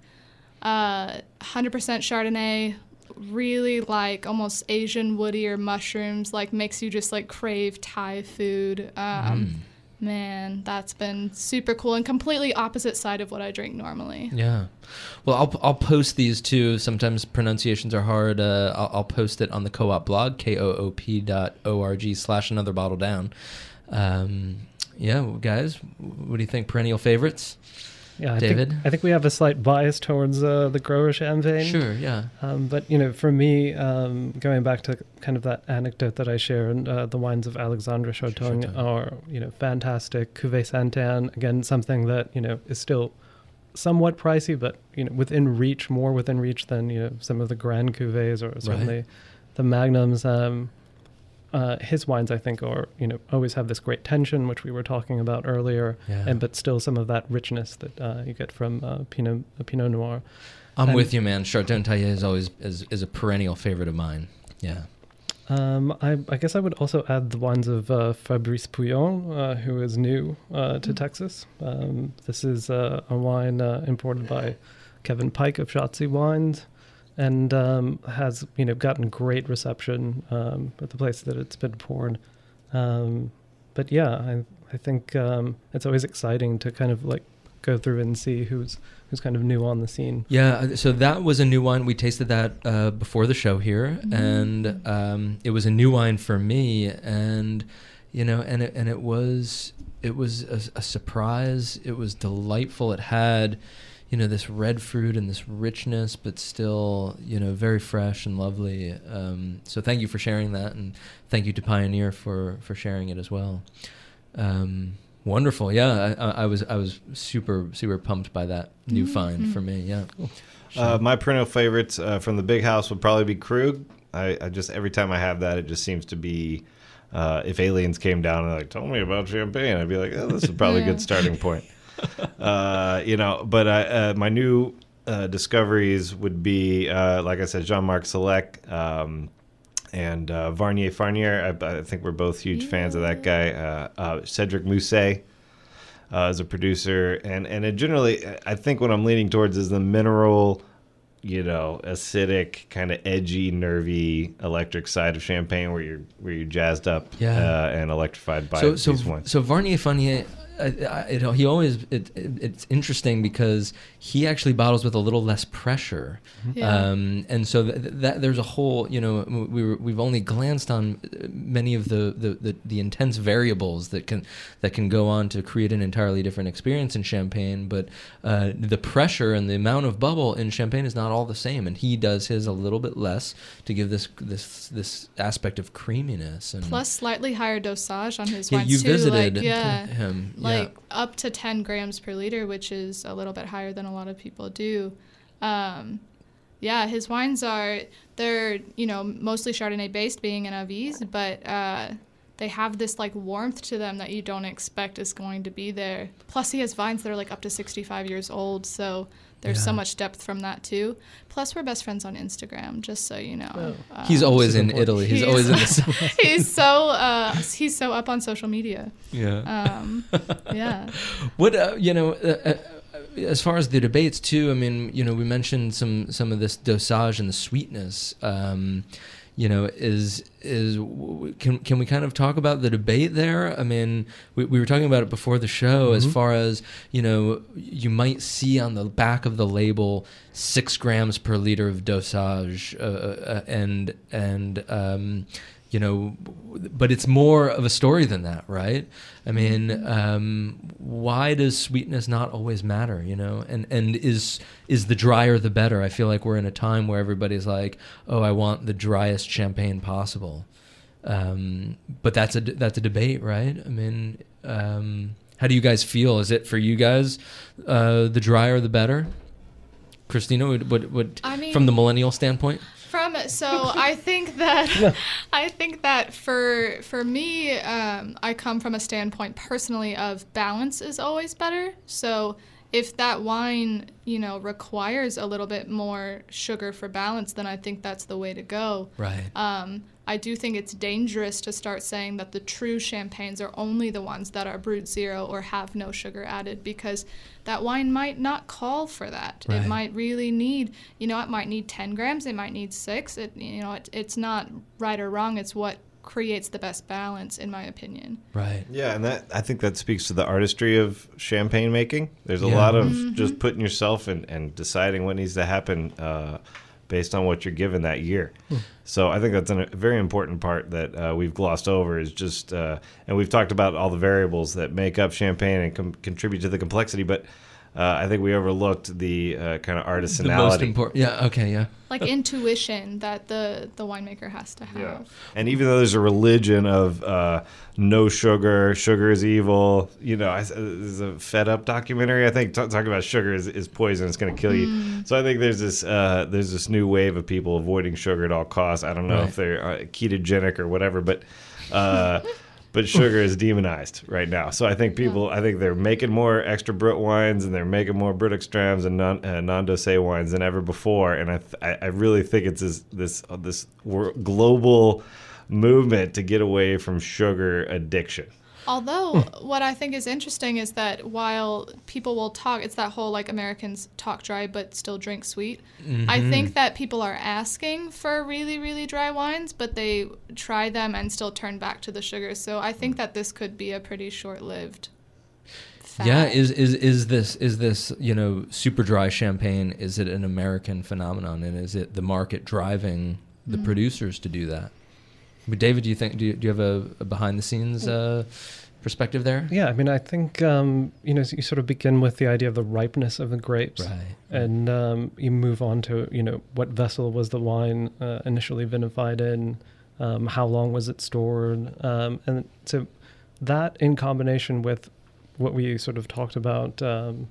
uh, 100% Chardonnay, really like almost Asian woodier mushrooms, like makes you just like crave Thai food. Um, Man, that's been super cool and completely opposite side of what I drink normally. Yeah. Well, I'll, I'll post these too. Sometimes pronunciations are hard. Uh, I'll, I'll post it on the KOOP blog, K-O-O-P dot O-R-G slash another bottle down. Um, yeah, guys, what do you think? Perennial favorites? Yeah, I David? Think, I think we have a slight bias towards uh, the grower champagne. Sure, yeah. Um, but you know, for me, um, going back to kind of that anecdote that I shared, uh, the wines of Alexandre Chartogne. are you know fantastic. Cuvée Sainte Anne, again, something that you know is still somewhat pricey, but you know within reach, more within reach than you know some of the grand cuvées or certainly the magnums. Um, uh, his wines, I think, are you know always have this great tension, which we were talking about earlier, Yeah. and but still some of that richness that uh, you get from uh, Pinot uh, Pinot Noir. I'm and- with you, man. Chartogne-Taillet is always is, is a perennial favorite of mine. Yeah. Um, I, I guess I would also add the wines of uh, Fabrice Pouillon, uh, who is new uh, to Texas. Um, this is uh, a wine uh, imported by Kevin Pike of Schatzi Wines, and um, has you know gotten great reception um, at the place that it's been poured. Um, but yeah, I I think um, it's always exciting to kind of like go through and see who's who's kind of new on the scene. Yeah, uh, so that was a new wine. We tasted that uh, before the show here, and um, it was a new wine for me. And you know, and it and it was it was a, a surprise. It was delightful. It had you know this red fruit and this richness, but still you know very fresh and lovely. Um, so thank you for sharing that, and thank you to Pioneer for for sharing it as well. Um, wonderful, yeah. I, I I was I was super super pumped by that new find for me. Yeah. Uh, my perennial favorites uh, from the big house would probably be Krug. I, I just every time I have that, it just seems to be. Uh, if aliens came down and like told me about champagne, I'd be like, oh, this is probably a good starting point. uh, you know, but I, uh, my new uh, discoveries would be, uh, like I said, Jean Marc Sélèque um, and uh, Varnier-Fannière. I, I think we're both huge fans of that guy. Uh, uh, Cedric Moussé uh, as a producer, and and it generally, I think what I'm leaning towards is the mineral, you know, acidic, kind of edgy, nervy, electric side of champagne, where you're where you're jazzed up Yeah. uh, and electrified by so so wines. so Varnier-Fannière, uh, I- you know, he always it, it, it's interesting because he actually bottles with a little less pressure, Yeah. um, and so th- that there's a whole you know we were, we've only glanced on uh, many of the, the, the, the intense variables that can that can go on to create an entirely different experience in champagne, but uh, the pressure and the amount of bubble in champagne is not all the same, and he does his a little bit less to give this this this aspect of creaminess and Plus slightly higher dosage on his yeah, wines you too. visited like, yeah, him. Like up to 10 grams per liter, which is a little bit higher than a lot of people do. Um, yeah, his wines are they're you know mostly Chardonnay based, being an Avize, but uh, they have this like warmth to them that you don't expect is going to be there. Plus, he has vines that are like up to 65 years old, so there's so much depth from that too. Plus, we're best friends on Instagram, just so you know. Oh. He's Um, always in. Italy. He's, He's- always in the he's so uh, he's so up on social media. yeah. Um, yeah. What uh, you know, uh, uh, as far as the debates too. I mean, you know, we mentioned some some of this dosage and the sweetness. Um, you know, is is can can we kind of talk about the debate there? I mean, we, we were talking about it before the show. As Mhm. far as you know, you might see on the back of the label six grams per liter of dosage, uh, uh, and and um, you know, but it's more of a story than that, right? I mean, um, why does sweetness not always matter? You know, and and is is the drier the better? I feel like we're in a time where everybody's like, oh, I want the driest champagne possible, um, but that's a that's a debate, right? I mean, um, how do you guys feel? Is it for you guys uh, the drier the better? Christina, what, what, what I mean, from the millennial standpoint? From so I think that I think that for for me, um, I come from a standpoint personally of balance is always better. So if that wine, you know, requires a little bit more sugar for balance, then I think that's the way to go. Right. Um, I do think it's dangerous to start saying that the true champagnes are only the ones that are brut zero or have no sugar added because that wine might not call for that. Right. It might really need, you know, it might need 10 grams, it might need six. It, you know, it, it's not right or wrong. It's what creates the best balance, in my opinion. Right. Yeah, and that I think that speaks to the artistry of champagne making. There's a Yeah. lot of Mm-hmm. just putting yourself in and deciding what needs to happen uh, based on what you're given that year. So I think that's a very important part that uh, we've glossed over is just, uh, and we've talked about all the variables that make up champagne and com- contribute to the complexity, but uh, I think we overlooked the uh, kind of artisanality. The most important. Yeah. Okay. Yeah. Like intuition that the, the winemaker has to have. Yeah. And even though there's a religion of uh, no sugar, sugar is evil, you know, I, there's a fed up documentary, I think, t- talking about sugar is, is poison, it's going to kill you. So I think there's this uh, there's this new wave of people avoiding sugar at all costs. I don't know Right. if they're uh, ketogenic or whatever, but. But sugar is demonized right now, so I think people. I think they're making more extra brut wines and they're making more brut extrams and non uh, non wines than ever before. And I, th- I really think it's this this uh, this global movement to get away from sugar addiction. Although, what I think is interesting is that while people will talk, it's that whole like Americans talk dry but still drink sweet. I think that people are asking for really, really dry wines, but they try them and still turn back to the sugar. So I think that this could be a pretty short lived. Yeah, is is is this is this you know super dry champagne? Is it an American phenomenon, and is it the market driving the Mm. producers to do that? But David, do you think do you, do you have a, a behind the scenes uh, perspective there? Yeah, I mean, I think um, you know you sort of begin with the idea of the ripeness of the grapes, Right. and um, you move on to you know what vessel was the wine uh, initially vinified in, um, how long was it stored, um, and so that in combination with what we sort of talked about um,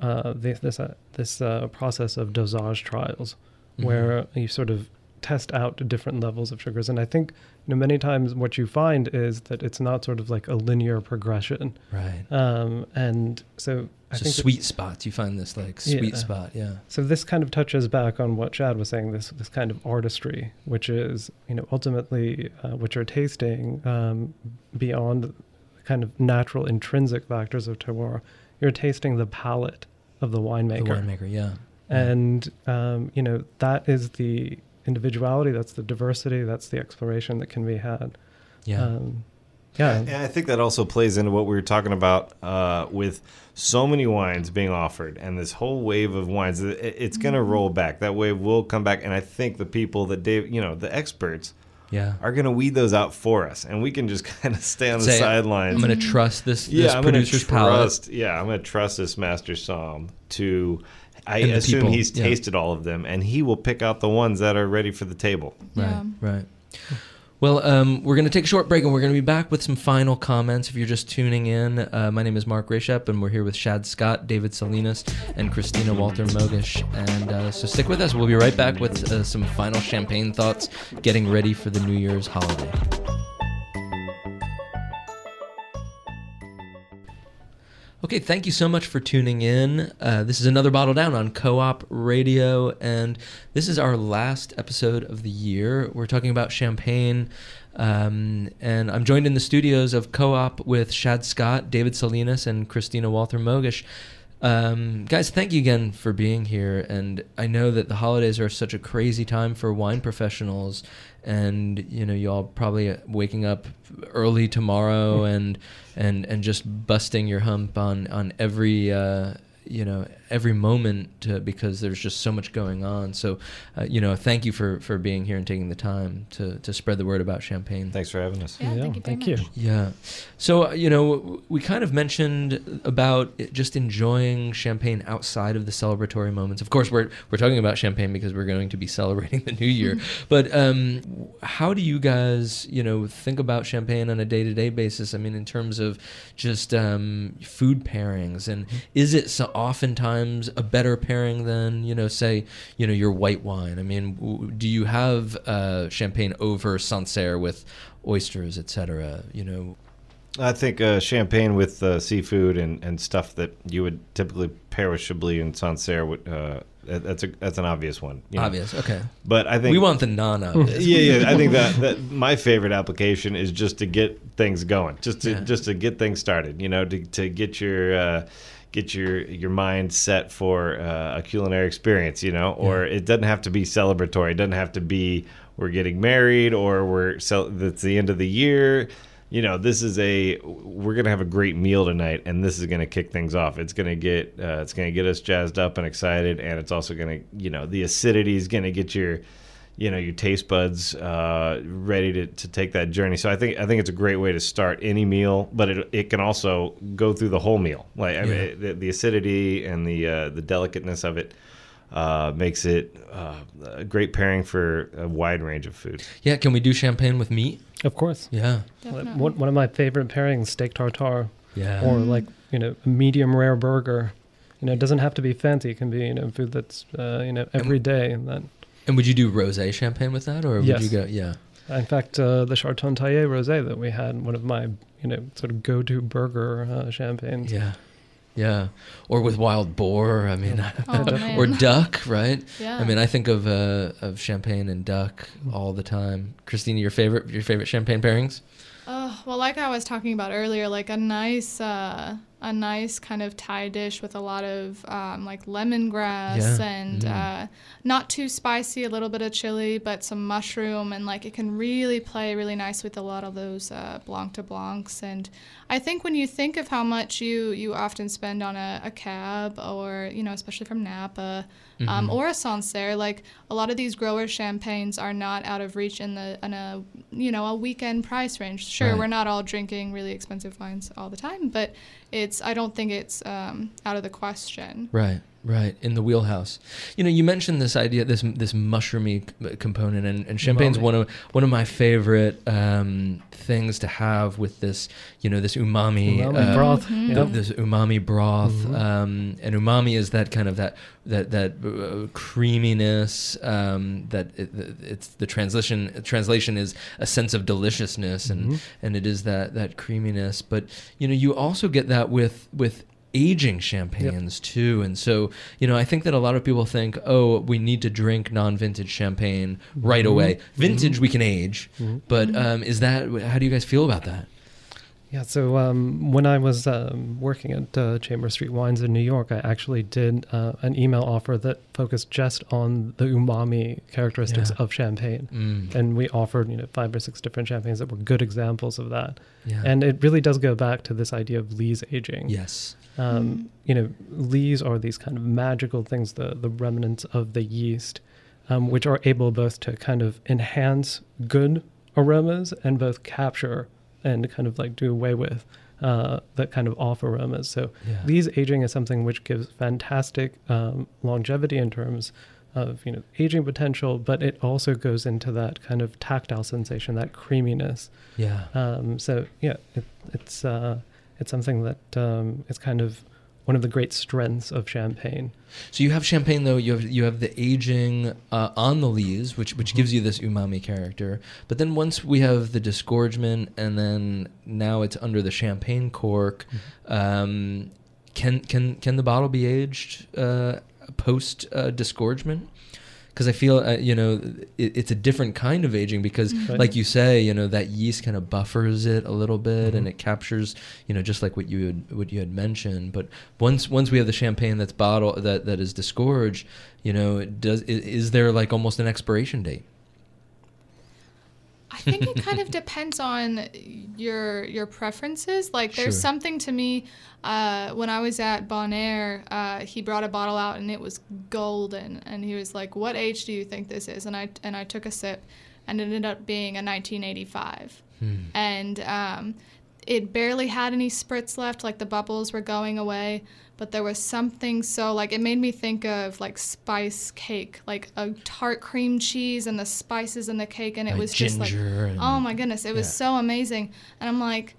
uh, this this, uh, this uh, process of dosage trials, Mhm. where you sort of test out different levels of sugars, and I think you know many times what you find is that it's not sort of like a linear progression, Right. um, and so I So think sweet spots. You find this like sweet Yeah. spot. Yeah. so this kind of touches back on what Shadd was saying. This this kind of artistry, which is you know ultimately uh, what you're tasting um, beyond kind of natural intrinsic factors of terroir. You're tasting the palate of the winemaker. The winemaker, winemaker. Yeah. and um, you know that is the individuality. That's the diversity. That's the exploration that can be had. Yeah. Um, yeah. And I think that also plays into what we were talking about uh, with so many wines being offered and this whole wave of wines. it- It's going to roll back. That wave will come back. And I think the people that Dave, you know, the experts yeah. are going to weed those out for us. And we can just kind of stay on the Say, sidelines. I'm going to trust this, yeah, this I'm gonna producer's palate. trust. Yeah, I'm going to trust this master somm to. I And assume people, he's yeah. tasted all of them, and he will pick out the ones that are ready for the table. Yeah. Right, right. Well, um, we're going to take a short break and we're going to be back with some final comments. If you're just tuning in, uh, my name is Mark Rayshep and we're here with Shadd Scott, David Salinas, and Christina Walther Mogish. And uh, so stick with us. We'll be right back with uh, some final champagne thoughts, getting ready for the New Year's holiday. Okay, thank you so much for tuning in. Uh, this is another Bottle Down on KOOP Radio, and this is our last episode of the year. We're talking about champagne, um, and I'm joined in the studios of KOOP with Shadd Scott, David Salinas, and Christina Walther Mogish. Um, guys, thank you again for being here. And I know that the holidays are such a crazy time for wine professionals, and you know, y'all probably waking up early tomorrow and and and just busting your hump on on every uh, you know every moment to, because there's just so much going on. So, uh, you know, thank you for for being here and taking the time to to spread the word about champagne. Thanks for having us. Yeah, Yeah, thank you very thank you. much. Yeah. So, uh, you know, we kind of mentioned about it- just enjoying champagne outside of the celebratory moments. Of course, we're, we're talking about champagne because we're going to be celebrating the new year. but um, how do you guys, you know, think about champagne on a day to day basis? I mean, in terms of just um, food pairings, and is it so oftentimes a better pairing than, you know, say, you know, your white wine? I mean, w- do you have uh, champagne over Sancerre with oysters, etc.? You know, I think uh, champagne with uh, seafood and, and stuff that you would typically pair with Chablis and Sancerre. Would, uh, that's a that's an obvious one. you know. obvious. Okay. But I think We want the non-obvious. yeah, yeah. I think that, that my favorite application is just to get things going, just to Yeah. just to get things started. You know, to, to get your uh, get your your mind set for uh, a culinary experience. You know, or it doesn't have to be celebratory. It doesn't have to be we're getting married or we're cel- it's the end of the year. You know, this is a we're gonna have a great meal tonight, and this is gonna kick things off. It's gonna get uh, it's gonna get us jazzed up and excited, and it's also gonna you know the acidity is gonna get your you know your taste buds uh, ready to, to take that journey. So I think I think it's a great way to start any meal, but it, it can also go through the whole meal. Like I mean, the, the acidity and the uh, the delicateness of it uh, makes it uh, a great pairing for a wide range of foods. Yeah, can we do champagne with meat? Of course. Yeah. Definitely. One, one of my favorite pairings, steak tartare, Yeah. or like you know, a medium rare burger. You know, it doesn't have to be fancy. It can be you know food that's uh, you know every day. And that, and would you do rosé champagne with that, or would you go? Yeah. in fact, uh, the Chartogne-Taillet rosé that we had, one of my you know sort of go-to burger uh, champagnes. Yeah. Yeah. Or with wild boar. I mean, Oh, or duck, right? Yeah. I mean, I think of uh, of champagne and duck all the time. Christina, your favorite your favorite champagne pairings? Oh, well, like I was talking about earlier, like a nice, uh, a nice kind of Thai dish with a lot of um, like lemongrass Yeah. and Mm. uh, not too spicy, a little bit of chili, but some mushroom, and like it can really play really nice with a lot of those uh, blanc de blancs. And I think when you think of how much you you often spend on a, a cab, or you know, especially from Napa. Mm-hmm. Um, or a Sancerre, like a lot of these grower champagnes are not out of reach in the in a you know a weekend price range. Sure, Right. we're not all drinking really expensive wines all the time, but it's I don't think it's um, out of the question. Right, right, in the wheelhouse. You know, you mentioned this idea, this this mushroomy component, and, and champagne's Umami. one of one of my favorite um, things to have with this, you know, this umami, Umami uh, broth. Mhm. the- Yeah. this umami broth, Mhm. um, and umami is that kind of that that that uh, creaminess. Um, that it, it's the translation translation is a sense of deliciousness, and Mhm. and it is that that creaminess. But you know, you also get that with with aging champagnes too. And so, you know, I think that a lot of people think, oh, we need to drink non-vintage champagne right Mhm. away. Vintage we can age, Mhm. but um, is that how do you guys feel about that? Yeah, so um, when I was um, working at uh, Chamber Street Wines in New York, I actually did uh, an email offer that focused just on the umami characteristics Yeah. of champagne. Mm. And we offered, you know, five or six different champagnes that were good examples of that. yeah. And it really does go back to this idea of lees aging. yes. Um, you know, lees are these kind of magical things, the, the remnants of the yeast, um, which are able both to kind of enhance good aromas and both capture and kind of like do away with uh, that kind of off aromas. So Yeah. lees aging is something which gives fantastic um, longevity in terms of you know aging potential, but it also goes into that kind of tactile sensation, that creaminess. Yeah. Um, so yeah, it, it's uh, it's something that um, is kind of one of the great strengths of champagne. So you have champagne though. You have you have the aging uh, on the lees, which which gives you this umami character. But then once we have the disgorgement, and then now it's under the champagne cork. Um, can can can the bottle be aged uh, post uh, disgorgement? Because I feel uh, you know it, it's a different kind of aging because, Right. like you say, you know that yeast kind of buffers it a little bit and Mhm. it captures you know just like what you had what you had mentioned. But once once we have the champagne that's bottle that that is disgorged, you know, it does is there like almost an expiration date? I think it kind of depends on your your preferences. Like, there's Sure. something to me. Uh, when I was at Bonaire, uh, he brought a bottle out and it was golden, and he was like, "What age do you think this is?" And I and I took a sip, and it ended up being a 1985, Hmm. and um, it barely had any spritz left. Like the bubbles were going away, but there was something so like it made me think of like spice cake, like a tart cream cheese and the spices in the cake, and it Like was just like oh my goodness, it was yeah. so amazing. And I'm like,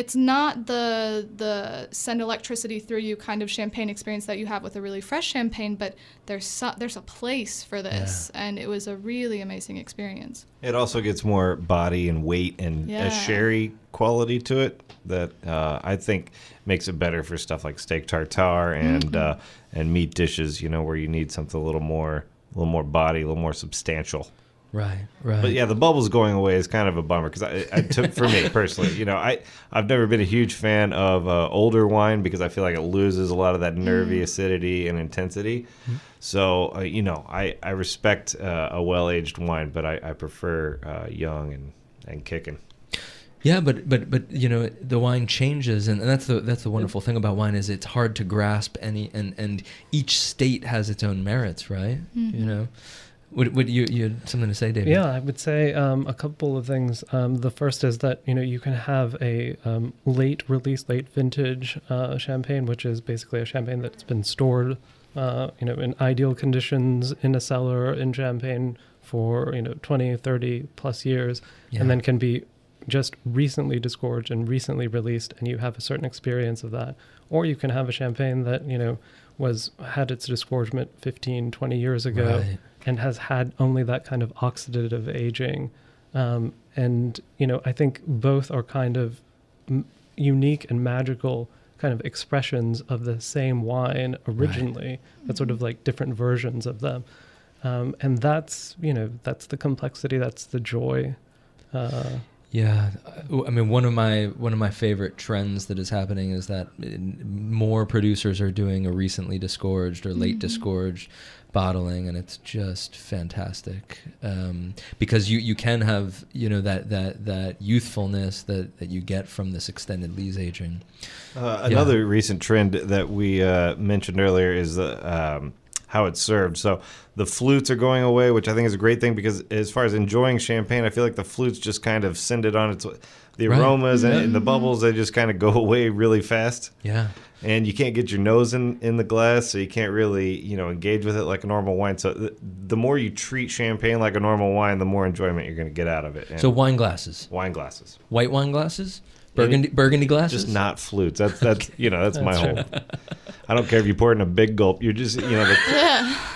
it's not the the send electricity through you kind of champagne experience that you have with a really fresh champagne, but there's so, there's a place for this, and it was a really amazing experience. It also gets more body and weight and Yeah. a sherry quality to it that uh, I think makes it better for stuff like steak tartare and Mm-hmm. uh, and meat dishes. You know, where you need something a little more, a little more body, a little more substantial. Right, right. But yeah, the bubbles going away is kind of a bummer because I, I took for me personally. You know, I I've never been a huge fan of uh, older wine because I feel like it loses a lot of that nervy acidity and intensity. So uh, you know, I I respect uh, a well aged wine, but I, I prefer uh, young and and kicking. Yeah, but but but you know the wine changes, and, and that's the that's the wonderful thing about wine is it's hard to grasp any, and and each state has its own merits, right? You know, would would you you had something to say, David? Yeah, I would say um, a couple of things. Um, the first is that you know you can have a um, late release, late vintage uh, champagne, which is basically a champagne that's been stored, uh, you know, in ideal conditions in a cellar in champagne for you know 20, 30 plus years, Yeah. and then can be just recently disgorged and recently released, and you have a certain experience of that. Or you can have a champagne that you know was had its disgorgement 15, 20 years ago Right. and has had only that kind of oxidative aging. Um, and, you know, I think both are kind of m- unique and magical kind of expressions of the same wine originally, but sort of like different versions of them. Um, and that's, you know, that's the complexity, that's the joy. Uh, Yeah, uh, I mean one of my one of my favorite trends that is happening is that uh, more producers are doing a recently disgorged or late disgorged bottling, and it's just fantastic um, because you you can have you know that that that youthfulness that that you get from this extended lees aging. Uh, another recent trend that we uh, mentioned earlier is the, um, how it's served. So the flutes are going away, which I think is a great thing because as far as enjoying champagne, I feel like the flutes just kind of send it on its the Right. aromas and, Yeah. and the mm-hmm. bubbles. They just kind of go away really fast, Yeah, and you can't get your nose in in the glass, so you can't really you know engage with it like a normal wine. So the, the more you treat champagne like a normal wine, the more enjoyment you're going to get out of it. And so wine glasses, wine glasses, white wine glasses, burgundy burgundy glasses. just not flutes. That's that's you know that's, my whole. I don't care if you pour it in a big gulp. You're just you know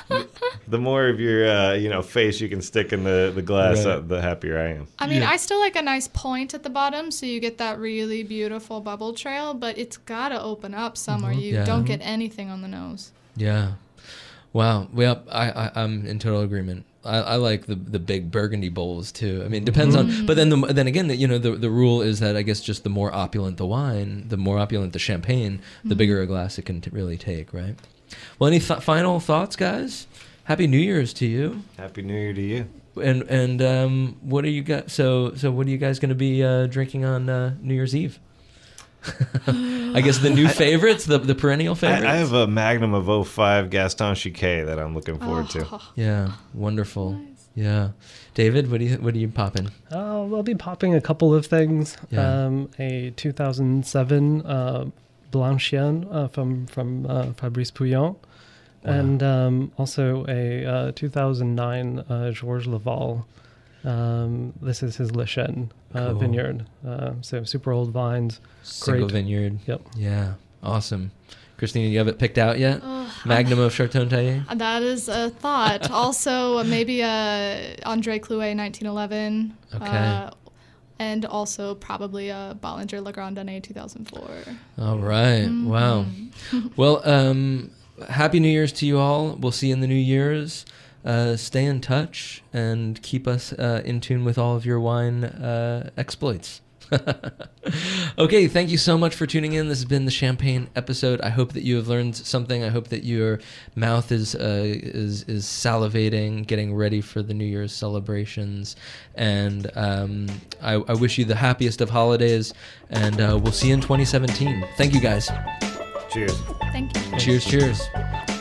the, the more of your uh, you know face you can stick in the the glass, Right. uh, the happier I am. I mean, Yeah. I still like a nice point at the bottom, so you get that really beautiful bubble trail. But it's gotta open up somewhere. You Yeah. don't get anything on the nose. Yeah. Wow. Well, I, I I'm in total agreement. I, I like the the big burgundy bowls too. I mean, it depends on. But then the then again, you know, the the rule is that I guess just the more opulent the wine, the more opulent the champagne, the bigger a glass it can t- really take, right? Well, any th- final thoughts, guys? Happy New Year's to you. Happy New Year to you. And and um, what are you guys? So so what are you guys going to be uh, drinking on uh, New Year's Eve? I guess the new favorites, the the perennial favorites. I have a Magnum of 05 Gaston Chiquet that I'm looking forward to. Oh, Yeah, wonderful. Nice. Yeah, David, what do you what are you popping? Uh, I'll be popping a couple of things. Yeah. Um, a 2007 uh, Blanchiens uh, from from uh, Fabrice Pouillon, and um, also a uh, 2009 uh, Georges Laval. Um, this is his Le Chêne uh, Cool. vineyard. Uh, so super old vines. Single Great. vineyard. Yep. Yeah. Awesome. Christina, you have it picked out yet? Ugh, Magnum of Chartogne-Taillet? That is a thought. also, uh, maybe uh, Andre Clouet, 1911. Okay. Uh, and also probably a Bollinger Le Grand Année 2004. All right. Wow. well, um, happy New Year's to you all. We'll see you in the New Year's. Uh, stay in touch and keep us uh, in tune with all of your wine uh, exploits. okay, thank you so much for tuning in. This has been the Champagne episode. I hope that you have learned something. I hope that your mouth is uh, is is salivating, getting ready for the New Year's celebrations. And um, I, I wish you the happiest of holidays. And uh, we'll see you in 2017. Thank you, guys. Cheers. Thank you. Cheers, cheers.